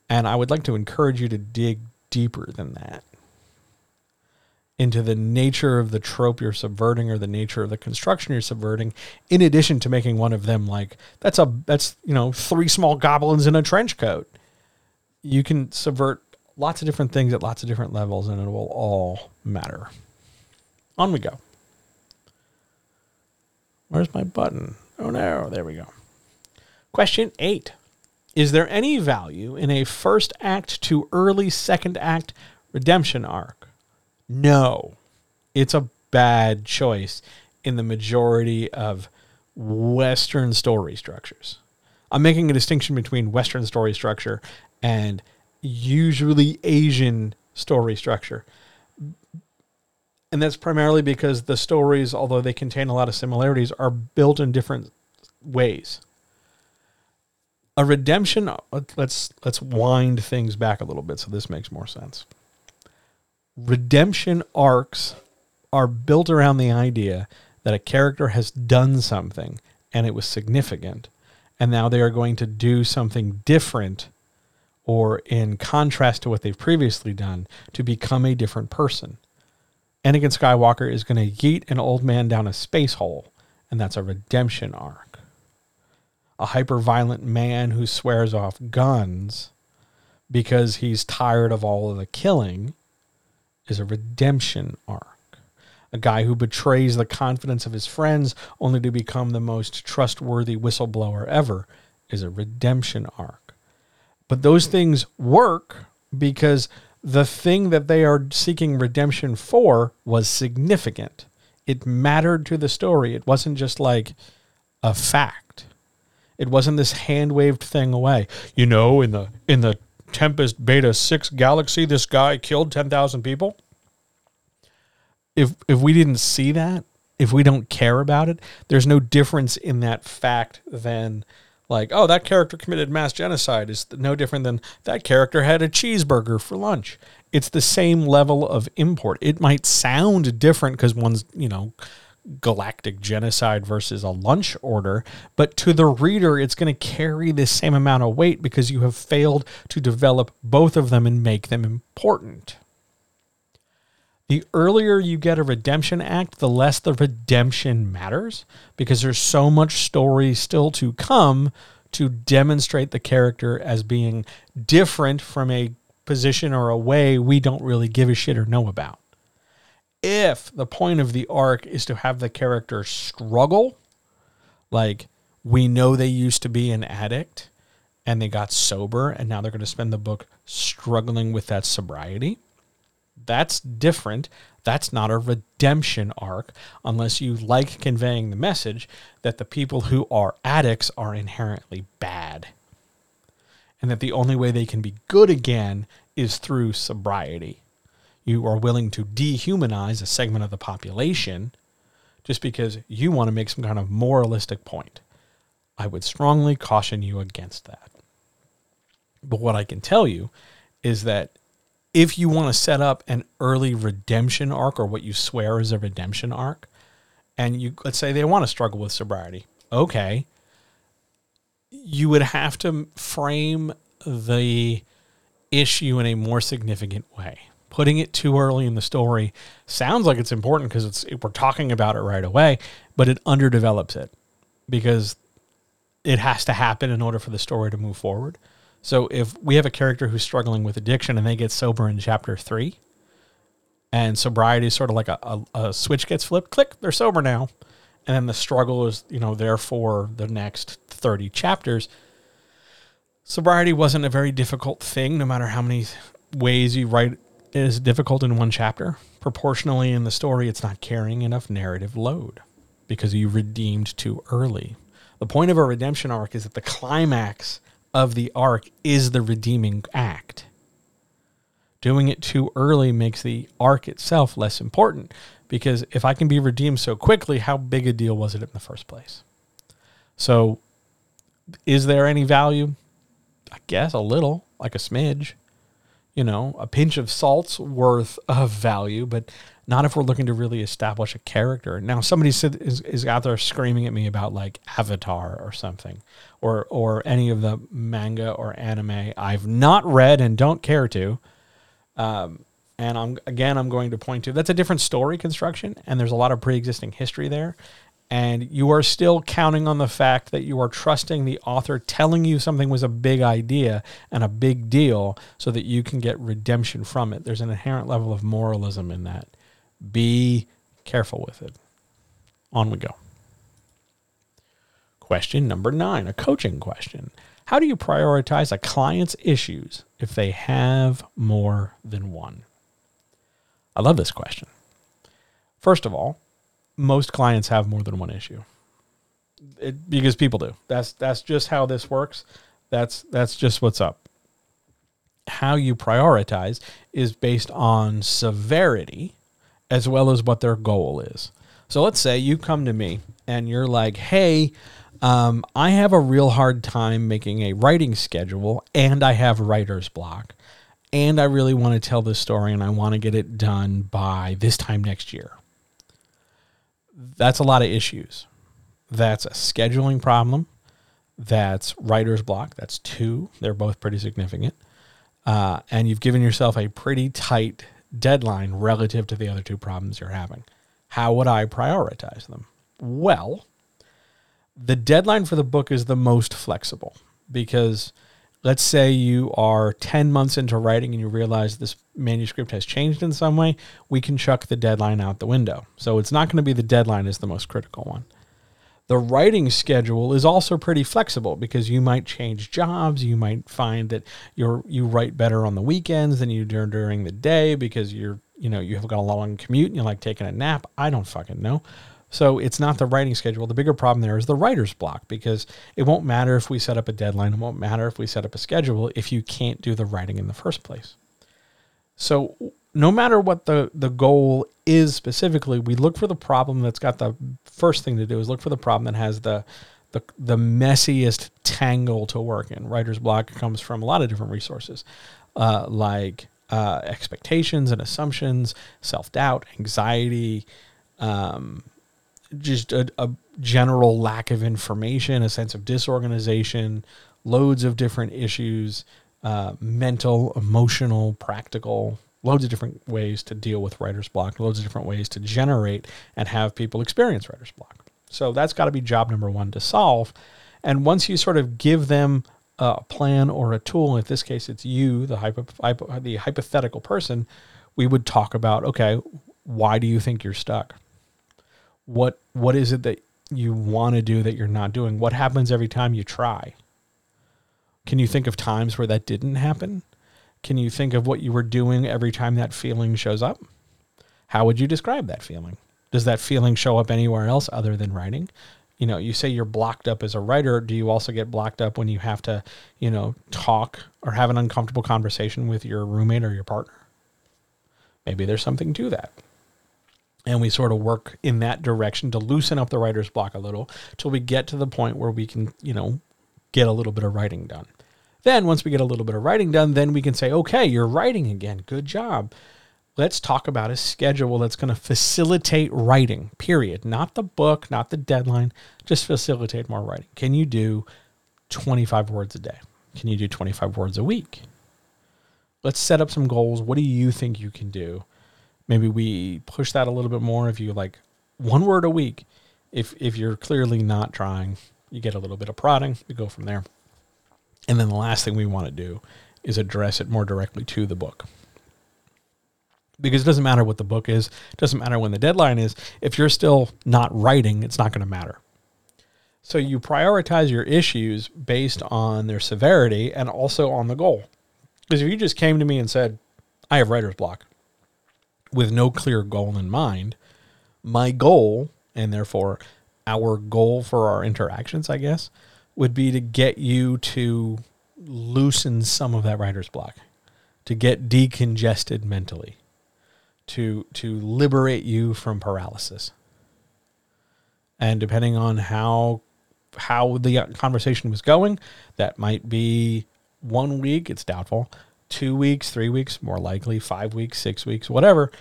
And I would like to encourage you to dig deeper than that into the nature of the trope you're subverting or the nature of the construction you're subverting in addition to making one of them like that's a that's you know three small goblins in a trench coat you can subvert lots of different things at lots of different levels and it will all matter. On we go. Where's my button? Oh no, there we go. Question eight Is there any value in a first act to early second act redemption arc? No. It's a bad choice in the majority of Western story structures. I'm making a distinction between Western story structure and usually Asian story structure. And that's primarily because the stories, although they contain a lot of similarities, are built in different ways. a redemption let's let's wind things back a little bit so this makes more sense redemption arcs are built around the idea that a character has done something and it was significant and now they are going to do something different or in contrast to what they've previously done to become a different person Anakin Skywalker is going to yeet an old man down a space hole, and that's a redemption arc. A hyper violent man who swears off guns because he's tired of all of the killing is a redemption arc. A guy who betrays the confidence of his friends only to become the most trustworthy whistleblower ever is a redemption arc. But those things work because the thing that they are seeking redemption for was significant. It mattered to the story. It wasn't just like a fact. It wasn't this hand waved thing away. You know, in the in the Tempest Beta 6 galaxy, this guy killed 10,000 people. If if we didn't see that, if we don't care about it, there's no difference in that fact than like, oh, that character committed mass genocide is no different than that character had a cheeseburger for lunch. It's the same level of import. It might sound different because one's, you know, galactic genocide versus a lunch order, but to the reader, it's going to carry the same amount of weight because you have failed to develop both of them and make them important. The earlier you get a redemption arc, the less the redemption matters because there's so much story still to come to demonstrate the character as being different from a position or a way we don't really give a shit or know about. If the point of the arc is to have the character struggle, like we know they used to be an addict and they got sober and now they're going to spend the book struggling with that sobriety that's different. That's not a redemption arc unless you like conveying the message that the people who are addicts are inherently bad. And that the only way they can be good again is through sobriety. You are willing to dehumanize a segment of the population just because you want to make some kind of moralistic point. I would strongly caution you against that. But what I can tell you is that if you want to set up an early redemption arc or what you swear is a redemption arc, and you let's say they want to struggle with sobriety, okay, you would have to frame the issue in a more significant way. Putting it too early in the story sounds like it's important because it's we're talking about it right away, but it underdevelops it because it has to happen in order for the story to move forward. So if we have a character who's struggling with addiction and they get sober in chapter three, and sobriety is sort of like a, a, a, switch gets flipped, click, they're sober now. And then the struggle is, you know, there for the next 30 chapters. Sobriety wasn't a very difficult thing, no matter how many ways you write it is difficult in one chapter. Proportionally in the story, it's not carrying enough narrative load because you redeemed too early. The point of a redemption arc is that the climax of the arc is the redeeming act. Doing it too early makes the arc itself less important because if I can be redeemed so quickly, how big a deal was it in the first place? So, is there any value? I guess a little, like a smidge. You know, a pinch of salt's worth of value, but not if we're looking to really establish a character. Now, somebody said, is, is out there screaming at me about like Avatar or something, or or any of the manga or anime I've not read and don't care to. Um, and I'm again, I'm going to point to that's a different story construction, and there's a lot of pre-existing history there. And you are still counting on the fact that you are trusting the author telling you something was a big idea and a big deal so that you can get redemption from it. There's an inherent level of moralism in that. Be careful with it. On we go. Question number nine, a coaching question. How do you prioritize a client's issues if they have more than one? I love this question. First of all, most clients have more than one issue. It, because people do. That's that's just how this works. That's that's just what's up. How you prioritize is based on severity as well as what their goal is. So let's say you come to me and you're like, hey, Um, I have a real hard time making a writing schedule, and I have writer's block. And I really want to tell this story, and I want to get it done by this time next year. That's a lot of issues. That's a scheduling problem. That's writer's block. That's two. They're both pretty significant. Uh, and you've given yourself a pretty tight deadline relative to the other two problems you're having. How would I prioritize them? Well, the deadline for the book is the most flexible because let's say you are 10 months into writing and you realize this manuscript has changed in some way, we can chuck the deadline out the window. So it's not going to be the deadline is the most critical one. The writing schedule is also pretty flexible because you might change jobs. You might find that you're you write better on the weekends than you do during the day because you're you know you have got a long commute and you like taking a nap. I don't fucking know. So it's not the writing schedule. The bigger problem there is the writer's block because it won't matter if we set up a deadline. It won't matter if we set up a schedule if you can't do the writing in the first place. So no matter what the, the goal is specifically, we look for the problem that's got the first thing to do is look for the problem that has the the, the messiest tangle to work in. Writer's block comes from a lot of different resources, uh, like uh, expectations and assumptions, self doubt, anxiety, um, just a, a general lack of information, a sense of disorganization, loads of different issues, uh, mental, emotional, practical, loads of different ways to deal with writer's block, loads of different ways to generate and have people experience writer's block. So that's got to be job number one to solve. And once you sort of give them a plan or a tool, in this case it's you, the, hypo, hypo, the hypothetical person, we would talk about okay, why do you think you're stuck? What what is it that you want to do that you're not doing? What happens every time you try? Can you think of times where that didn't happen? Can you think of what you were doing every time that feeling shows up? How would you describe that feeling? Does that feeling show up anywhere else other than writing? You know, you say you're blocked up as a writer. Do you also get blocked up when you have to, you know, talk or have an uncomfortable conversation with your roommate or your partner? Maybe there's something to that. And we sort of work in that direction to loosen up the writer's block a little till we get to the point where we can, you know, get a little bit of writing done. Then, once we get a little bit of writing done, then we can say, okay, you're writing again. Good job. Let's talk about a schedule that's going to facilitate writing, period. Not the book, not the deadline, just facilitate more writing. Can you do 25 words a day? Can you do 25 words a week? Let's set up some goals. What do you think you can do? Maybe we push that a little bit more if you like one word a week. If if you're clearly not trying, you get a little bit of prodding, we go from there. And then the last thing we want to do is address it more directly to the book. Because it doesn't matter what the book is, it doesn't matter when the deadline is. If you're still not writing, it's not going to matter. So you prioritize your issues based on their severity and also on the goal. Because if you just came to me and said, I have writer's block with no clear goal in mind, my goal, and therefore our goal for our interactions, I guess, would be to get you to loosen some of that writer's block, to get decongested mentally, to to liberate you from paralysis. And depending on how how the conversation was going, that might be one week, it's doubtful, two weeks, three weeks, more likely, five weeks, six weeks, whatever,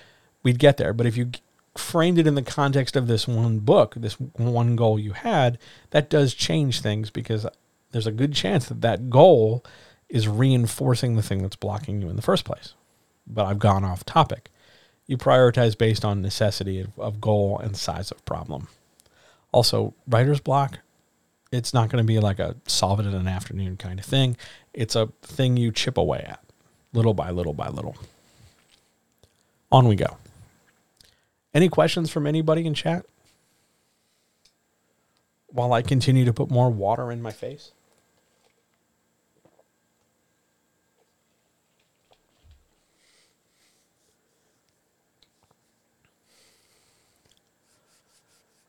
we'd get there. But if you framed it in the context of this one book, this one goal you had, that does change things because there's a good chance that that goal is reinforcing the thing that's blocking you in the first place. But I've gone off topic. You prioritize based on necessity of, goal and size of problem. Also, writer's block, it's not going to be like a solve it in an afternoon kind of thing. It's a thing you chip away at little by little by little. On we go. Any questions from anybody in chat? While I continue to put more water in my face?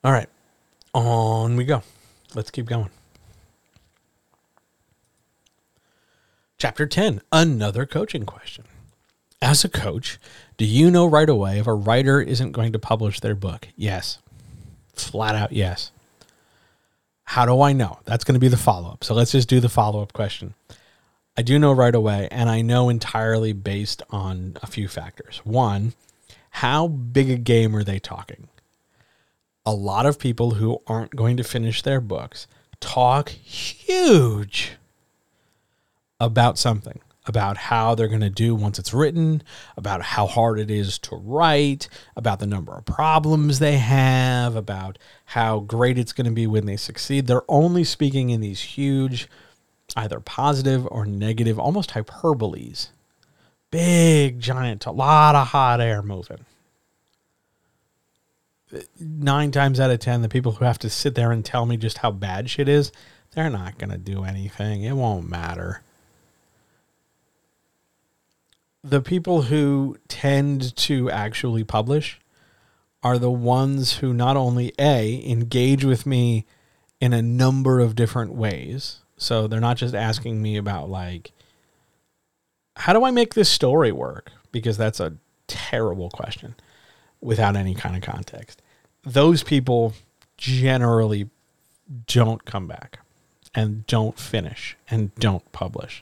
All right. On we go. Let's keep going. Chapter 10 Another coaching question. As a coach, do you know right away if a writer isn't going to publish their book? Yes. Flat out yes. How do I know? That's going to be the follow up. So let's just do the follow up question. I do know right away, and I know entirely based on a few factors. One, how big a game are they talking? A lot of people who aren't going to finish their books talk huge about something, about how they're going to do once it's written, about how hard it is to write, about the number of problems they have, about how great it's going to be when they succeed. They're only speaking in these huge, either positive or negative, almost hyperboles. Big, giant, a lot of hot air moving. Nine times out of ten, the people who have to sit there and tell me just how bad shit is, they're not going to do anything. It won't matter the people who tend to actually publish are the ones who not only a engage with me in a number of different ways. So they're not just asking me about like how do i make this story work? Because that's a terrible question without any kind of context. Those people generally don't come back and don't finish and don't publish.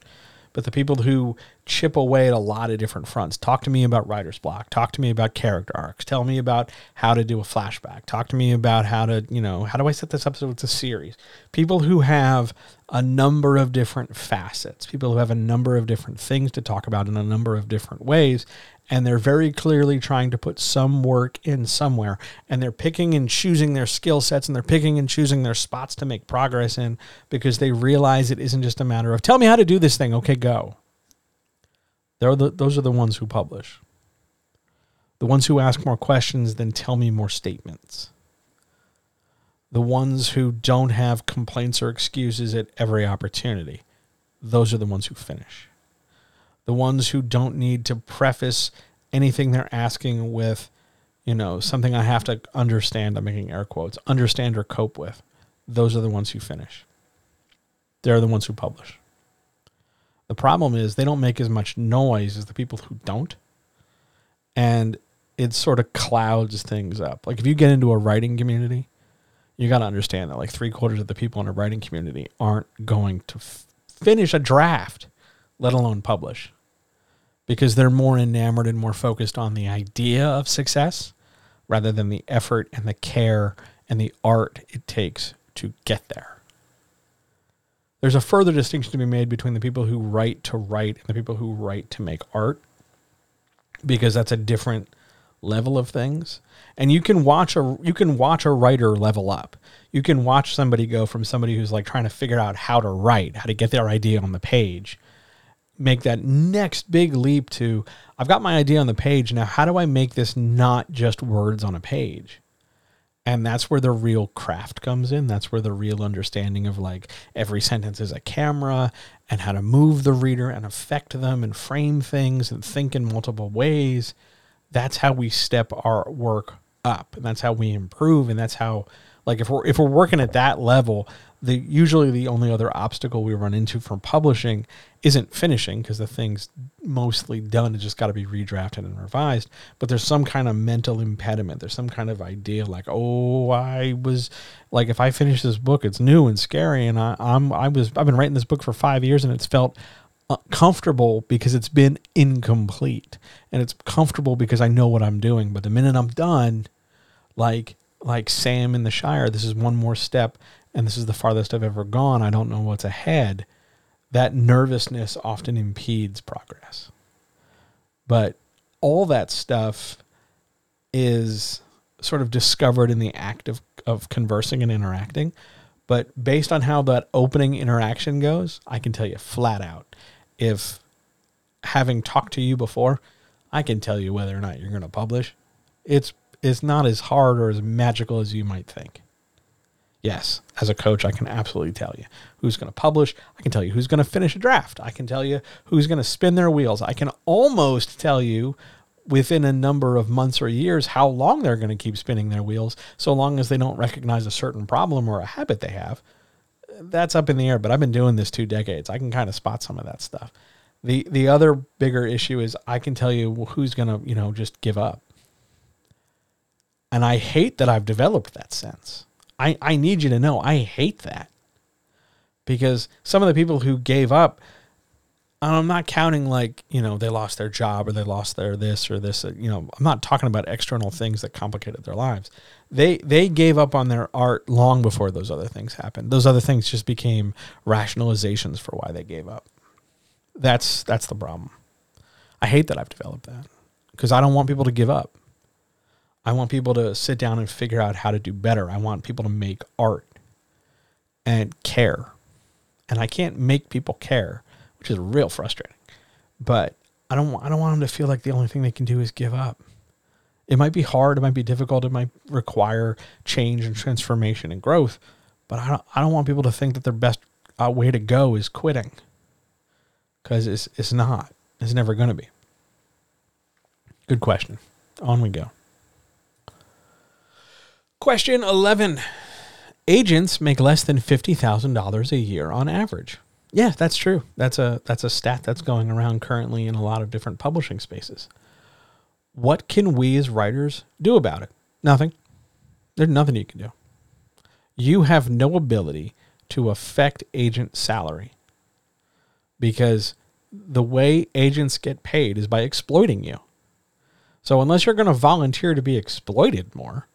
But the people who chip away at a lot of different fronts. Talk to me about writer's block. Talk to me about character arcs. Tell me about how to do a flashback. Talk to me about how to, you know, how do I set this up so it's a series? People who have a number of different facets, people who have a number of different things to talk about in a number of different ways. And they're very clearly trying to put some work in somewhere. And they're picking and choosing their skill sets and they're picking and choosing their spots to make progress in because they realize it isn't just a matter of, tell me how to do this thing. Okay, go they're the, those are the ones who publish. The ones who ask more questions than tell me more statements. The ones who don't have complaints or excuses at every opportunity. Those are the ones who finish. The ones who don't need to preface anything they're asking with, you know, something I have to understand, I'm making air quotes, understand or cope with. Those are the ones who finish. They're the ones who publish. The problem is they don't make as much noise as the people who don't. And it sort of clouds things up. Like if you get into a writing community, you got to understand that like three quarters of the people in a writing community aren't going to f- finish a draft, let alone publish, because they're more enamored and more focused on the idea of success rather than the effort and the care and the art it takes to get there. There's a further distinction to be made between the people who write to write and the people who write to make art because that's a different level of things. And you can watch a you can watch a writer level up. You can watch somebody go from somebody who's like trying to figure out how to write, how to get their idea on the page, make that next big leap to I've got my idea on the page now. How do I make this not just words on a page? And that's where the real craft comes in. That's where the real understanding of like every sentence is a camera and how to move the reader and affect them and frame things and think in multiple ways. That's how we step our work up. And that's how we improve. And that's how like if we're if we're working at that level the usually the only other obstacle we run into from publishing isn't finishing because the thing's mostly done. It just got to be redrafted and revised. But there's some kind of mental impediment. There's some kind of idea like, oh, I was like, if I finish this book, it's new and scary, and I, I'm I was I've been writing this book for five years, and it's felt comfortable because it's been incomplete, and it's comfortable because I know what I'm doing. But the minute I'm done, like like Sam in the Shire, this is one more step and this is the farthest I've ever gone, I don't know what's ahead, that nervousness often impedes progress. But all that stuff is sort of discovered in the act of, of conversing and interacting. But based on how that opening interaction goes, I can tell you flat out if having talked to you before, I can tell you whether or not you're going to publish. It's it's not as hard or as magical as you might think. Yes, as a coach, I can absolutely tell you who's going to publish. I can tell you who's going to finish a draft. I can tell you who's going to spin their wheels. I can almost tell you within a number of months or years how long they're going to keep spinning their wheels, so long as they don't recognize a certain problem or a habit they have. That's up in the air, but I've been doing this two decades. I can kind of spot some of that stuff. The the other bigger issue is I can tell you who's going to, you know, just give up. And I hate that I've developed that sense I, I need you to know I hate that. Because some of the people who gave up, I'm not counting like, you know, they lost their job or they lost their this or this, uh, you know, I'm not talking about external things that complicated their lives. They they gave up on their art long before those other things happened. Those other things just became rationalizations for why they gave up. That's that's the problem. I hate that I've developed that because I don't want people to give up. I want people to sit down and figure out how to do better. I want people to make art and care. And I can't make people care, which is real frustrating. But I don't I don't want them to feel like the only thing they can do is give up. It might be hard, it might be difficult, it might require change and transformation and growth, but I don't I don't want people to think that their best uh, way to go is quitting. Cuz it's it's not. It's never going to be. Good question. On we go. Question 11. Agents make less than $50,000 a year on average. Yeah, that's true. That's a that's a stat that's going around currently in a lot of different publishing spaces. What can we as writers do about it? Nothing. There's nothing you can do. You have no ability to affect agent salary because the way agents get paid is by exploiting you. So unless you're going to volunteer to be exploited more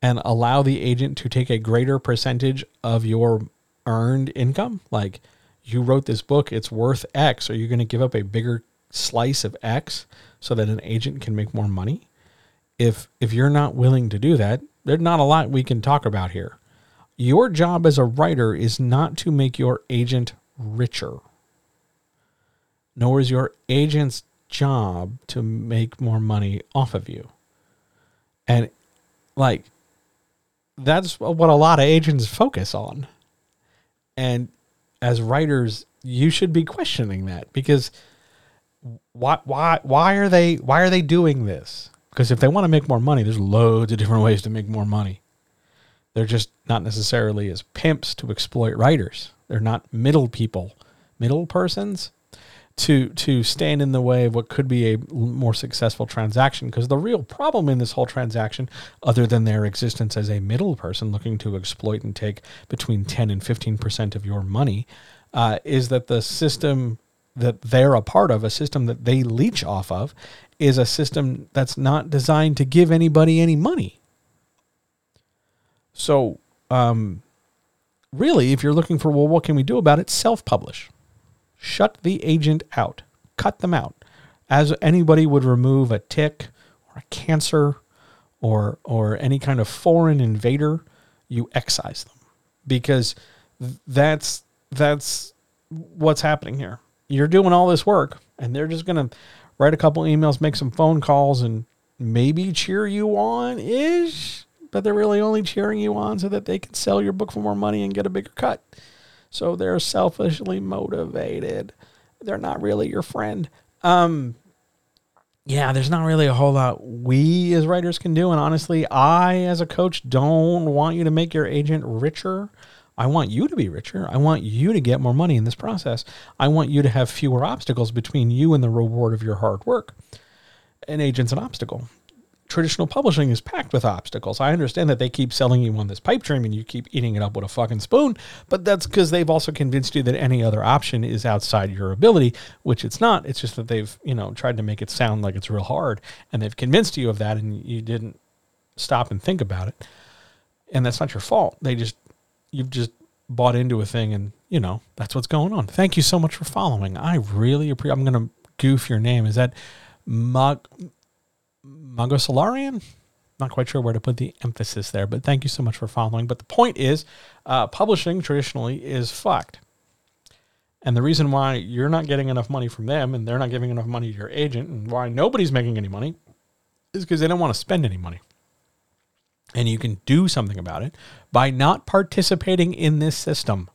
and allow the agent to take a greater percentage of your earned income, like you wrote this book, it's worth X, are you going to give up a bigger slice of X so that an agent can make more money? If if you're not willing to do that, there's not a lot we can talk about here. Your job as a writer is not to make your agent richer nor is your agent's job to make more money off of you. And like that's what a lot of agents focus on. And as writers, you should be questioning that because why why why are they why are they doing this? Because if they want to make more money, there's loads of different ways to make more money. They're just not necessarily as pimps to exploit writers. They're not middle people, middle persons to to stand in the way of what could be a more successful transaction because the real problem in this whole transaction other than their existence as a middle person looking to exploit and take between 10 and 15% of your money uh, is that the system that they're a part of a system that they leech off of is a system that's not designed to give anybody any money. So um, really if you're looking for well what can we do about it? Self-publish shut the agent out, cut them out, as anybody would remove a tick or a cancer or or any kind of foreign invader. You excise them because that's that's what's happening here. You're doing all this work, and they're just gonna write a couple emails, make some phone calls, and maybe cheer you on ish. But they're really only cheering you on so that they can sell your book for more money and get a bigger cut. So they're selfishly motivated. They're not really your friend. Um, yeah, there's not really a whole lot we as writers can do. And honestly, I, as a coach, don't want you to make your agent richer. I want you to be richer. I want you to get more money in this process. I want you to have fewer obstacles between you and the reward of your hard work. An agent's an obstacle traditional publishing is packed with obstacles. I understand that they keep selling you on this pipe dream and you keep eating it up with a fucking spoon, but that's because they've also convinced you that any other option is outside your ability, which it's not. It's just that they've, you know, tried to make it sound like it's real hard and they've convinced you of that and you didn't stop and think about it. And that's not your fault. They just, you've just bought into a thing and, you know, that's what's going on. Thank you so much for following. I really appreciate, I'm going to goof your name. Is that Mug? Magosolarian. Not quite sure where to put the emphasis there, but thank you so much for following. But the point is, uh, publishing traditionally is fucked. And the reason why you're not getting enough money from them and they're not giving enough money to your agent and why nobody's making any money is because they don't want to spend any money. And you can do something about it by not participating in this system.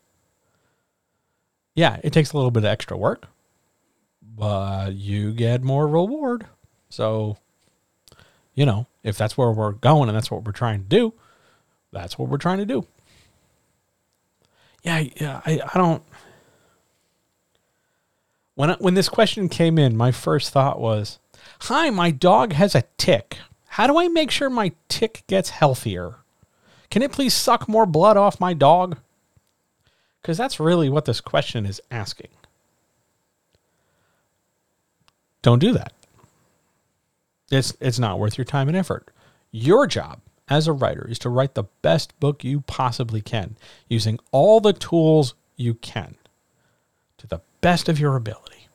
Yeah, it takes a little bit of extra work, but you get more reward. So you know, if that's where we're going and that's what we're trying to do, that's what we're trying to do. Yeah, yeah, I, I don't. When I, when this question came in, my first thought was, "Hi, my dog has a tick. How do I make sure my tick gets healthier? Can it please suck more blood off my dog? Because that's really what this question is asking. Don't do that. It's, it's not worth your time and effort. Your job as a writer is to write the best book you possibly can using all the tools you can to the best of your ability.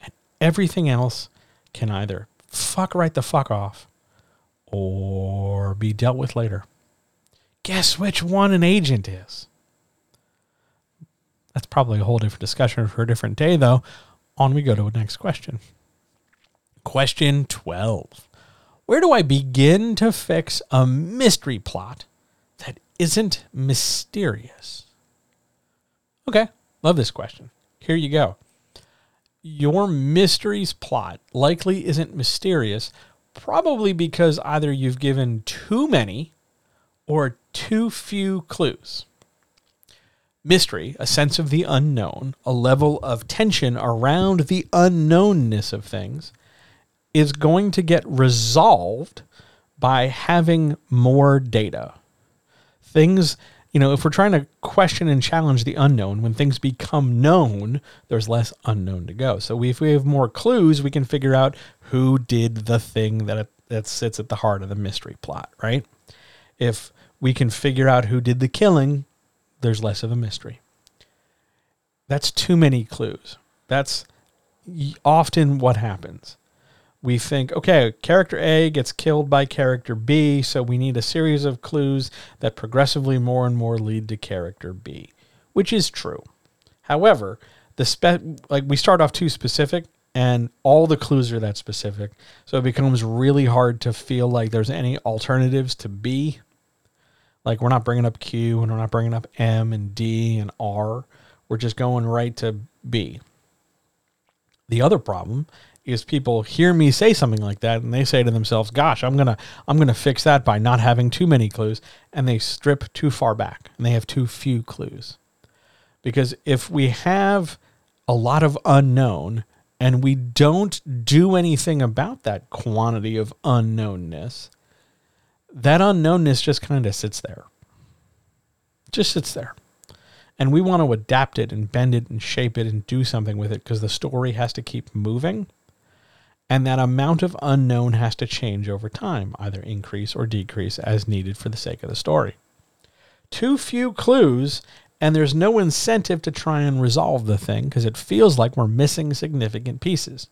And everything else can either fuck right the fuck off or be dealt with later. Guess which one an agent is? That's probably a whole different discussion for a different day, though. On we go to the next question. Question 12. Where do I begin to fix a mystery plot that isn't mysterious? Okay, love this question. Here you go. Your mysteries plot likely isn't mysterious, probably because either you've given too many or too few clues. Mystery, a sense of the unknown, a level of tension around the unknownness of things, is going to get resolved by having more data. Things, you know, if we're trying to question and challenge the unknown, when things become known, there's less unknown to go. So we, if we have more clues, we can figure out who did the thing that that sits at the heart of the mystery plot, right? If we can figure out who did the killing, there's less of a mystery. That's too many clues. That's often what happens we think, okay, character A gets killed by character B, so we need a series of clues that progressively more and more lead to character B, which is true. However, the spe- like we start off too specific and all the clues are that specific, so it becomes really hard to feel like there's any alternatives to B. Like we're not bringing up Q and we're not bringing up M and D and R. We're just going right to B. The other problem is people hear me say something like that and they say to themselves, "Gosh, I'm to I'm to fix that by not having too many clues." And they strip too far back and they have too few clues. Because if we have a lot of unknown and we don't do anything about that quantity of unknownness, that unknownness just kind of sits there. Just sits there. And we want to adapt it and bend it and shape it and do something with it because the story has to keep moving and that amount of unknown has to change over time, either increase or decrease as needed for the sake of the story. Too few clues, and there's no incentive to try and resolve the thing because it feels like we're missing significant pieces.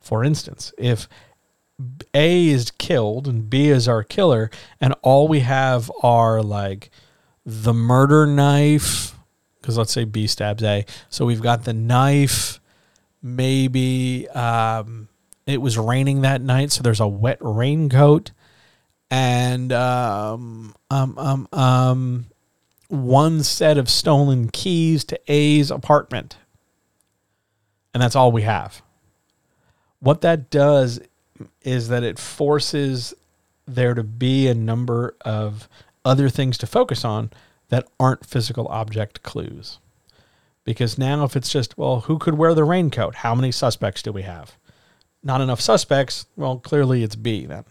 For instance, if A is killed and B is our killer, and all we have are like the murder knife, because let's say B stabs A, so we've got the knife, maybe. Um, it was raining that night, so there's a wet raincoat and um, um, um, um, one set of stolen keys to A's apartment. And that's all we have. What that does is that it forces there to be a number of other things to focus on that aren't physical object clues. Because now, if it's just, well, who could wear the raincoat? How many suspects do we have? Not enough suspects, well, clearly it's B then.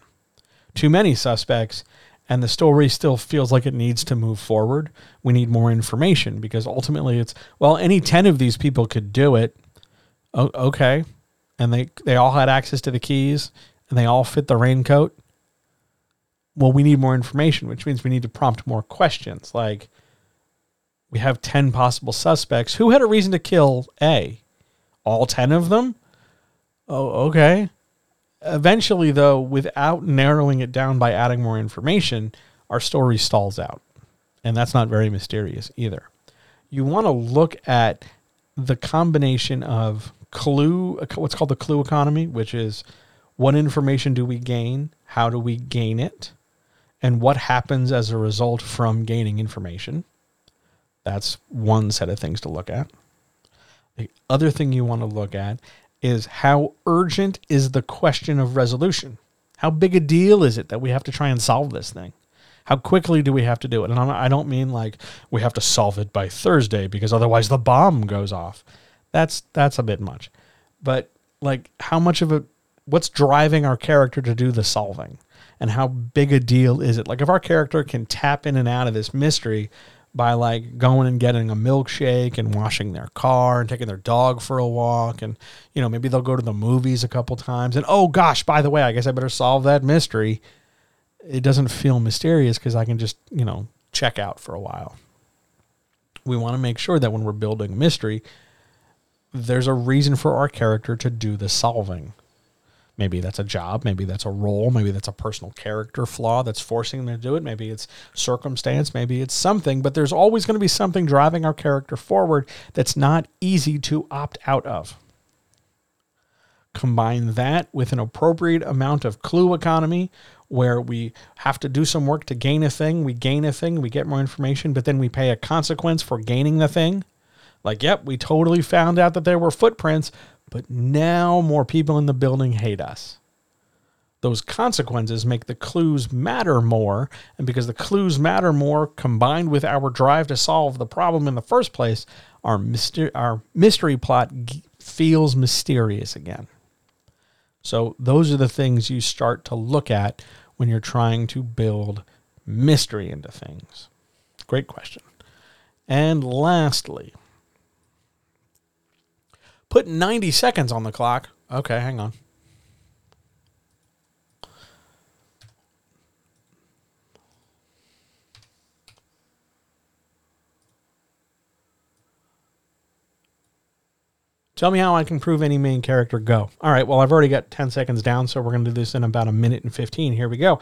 Too many suspects, and the story still feels like it needs to move forward. We need more information because ultimately it's, well, any 10 of these people could do it. Oh, okay. And they, they all had access to the keys and they all fit the raincoat. Well, we need more information, which means we need to prompt more questions. Like, we have 10 possible suspects. Who had a reason to kill A? All 10 of them? Oh, okay. Eventually, though, without narrowing it down by adding more information, our story stalls out. And that's not very mysterious either. You want to look at the combination of clue, what's called the clue economy, which is what information do we gain? How do we gain it? And what happens as a result from gaining information? That's one set of things to look at. The other thing you want to look at is how urgent is the question of resolution? How big a deal is it that we have to try and solve this thing? How quickly do we have to do it? And I don't mean like we have to solve it by Thursday because otherwise the bomb goes off. That's that's a bit much. But like how much of a what's driving our character to do the solving and how big a deal is it like if our character can tap in and out of this mystery by like going and getting a milkshake and washing their car and taking their dog for a walk and you know maybe they'll go to the movies a couple times. And oh gosh by the way i guess i better solve that mystery. It doesn't feel mysterious because i can just you know check out for a while. We want to make sure that when we're building mystery there's a reason for our character to do the solving Maybe that's a job, maybe that's a role, maybe that's a personal character flaw that's forcing them to do it, maybe it's circumstance, maybe it's something, but there's always going to be something driving our character forward that's not easy to opt out of. Combine that with an appropriate amount of clue economy where we have to do some work to gain a thing, we gain a thing, we get more information, but then we pay a consequence for gaining the thing. Like, yep, we totally found out that there were footprints, but now more people in the building hate us. Those consequences make the clues matter more. And because the clues matter more, combined with our drive to solve the problem in the first place, our, myster- our mystery plot g- feels mysterious again. So, those are the things you start to look at when you're trying to build mystery into things. Great question. And lastly, Put 90 seconds on the clock. Okay, hang on. Tell me how I can prove any main character. Go. All right, well, I've already got 10 seconds down, so we're going to do this in about a minute and 15. Here we go.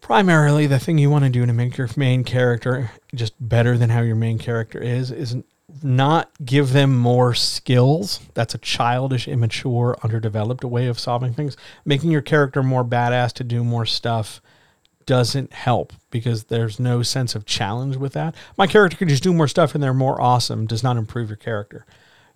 Primarily, the thing you want to do to make your main character just better than how your main character is is not give them more skills. That's a childish, immature, underdeveloped way of solving things. Making your character more badass to do more stuff doesn't help because there's no sense of challenge with that. My character can just do more stuff and they're more awesome does not improve your character.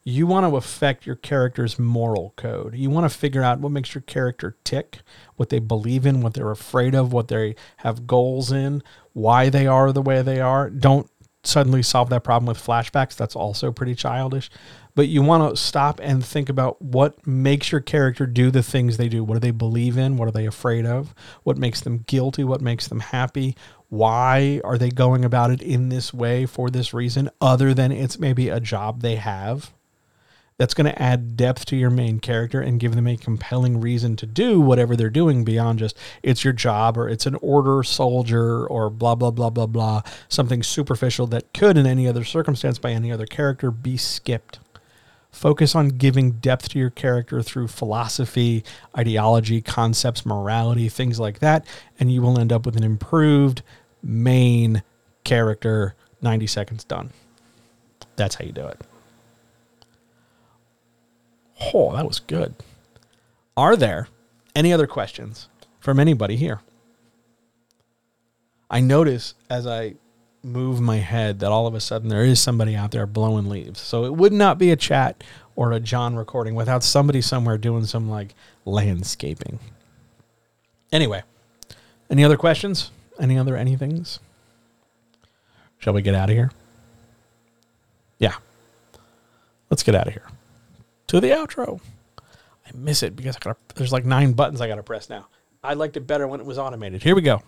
You want to affect your character's moral code. You want to figure out what makes your character tick, what they believe in, what they're afraid of, what they have goals in, why they are the way they are. Don't suddenly solve that problem with flashbacks. That's also pretty childish. But you want to stop and think about what makes your character do the things they do. What do they believe in? What are they afraid of? What makes them guilty? What makes them happy? Why are they going about it in this way for this reason, other than it's maybe a job they have? That's going to add depth to your main character and give them a compelling reason to do whatever they're doing beyond just it's your job or it's an order soldier or blah blah blah blah blah something superficial that could in any other circumstance by any other character be skipped. Focus on giving depth to your character through philosophy ideology concepts morality things like that and you will end up with an improved main character 90 seconds done. That's how you do it Oh, that was good. Are there any other questions from anybody here? I notice as I move my head that all of a sudden there is somebody out there blowing leaves. So it would not be a chat or a John recording without somebody somewhere doing some like landscaping. Anyway, any other questions? Any other anythings? Shall we get out of here? Yeah. Let's get out of here to the outro. I miss it because I got there's like nine buttons I got to press now. I liked it better when it was automated. Here we go.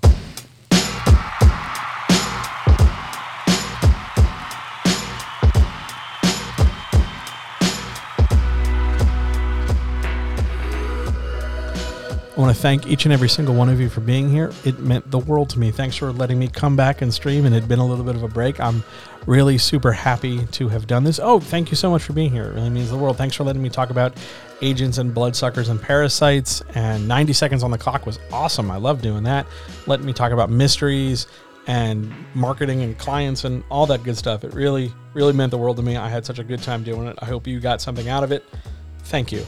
I want to thank each and every single one of you for being here. It meant the world to me. Thanks for letting me come back and stream. And it had been a little bit of a break. I'm really super happy to have done this. Oh, thank you so much for being here. It really means the world. Thanks for letting me talk about agents and bloodsuckers and parasites. And 90 seconds on the clock was awesome. I love doing that. Letting me talk about mysteries and marketing and clients and all that good stuff. It really, really meant the world to me. I had such a good time doing it. I hope you got something out of it. Thank you.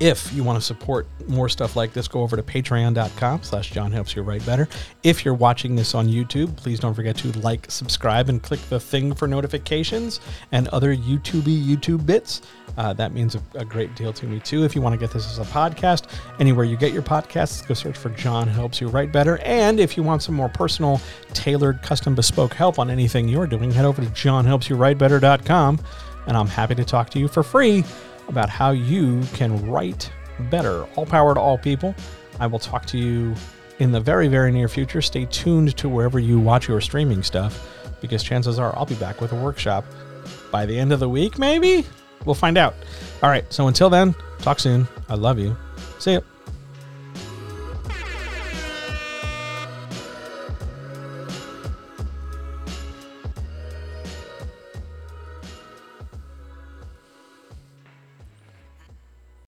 If you want to support more stuff like this, go over to patreon.com slash John Helps You Write Better. If you're watching this on YouTube, please don't forget to like, subscribe, and click the thing for notifications and other YouTubey YouTube bits. Uh, that means a, a, great deal to me too. If you want to get this as a podcast, anywhere you get your podcasts, go search for John Helps You Write Better. And if you want some more personal, tailored, custom, bespoke help on anything you're doing, head over to johnhelpsyouwritebetter.com and I'm happy to talk to you for free about how you can write better. All power to all people. I will talk to you in the very, very near future. Stay tuned to wherever you watch your streaming stuff because chances are I'll be back with a workshop by the end of the week, maybe? We'll find out. All right. So until then, talk soon. I love you. See you.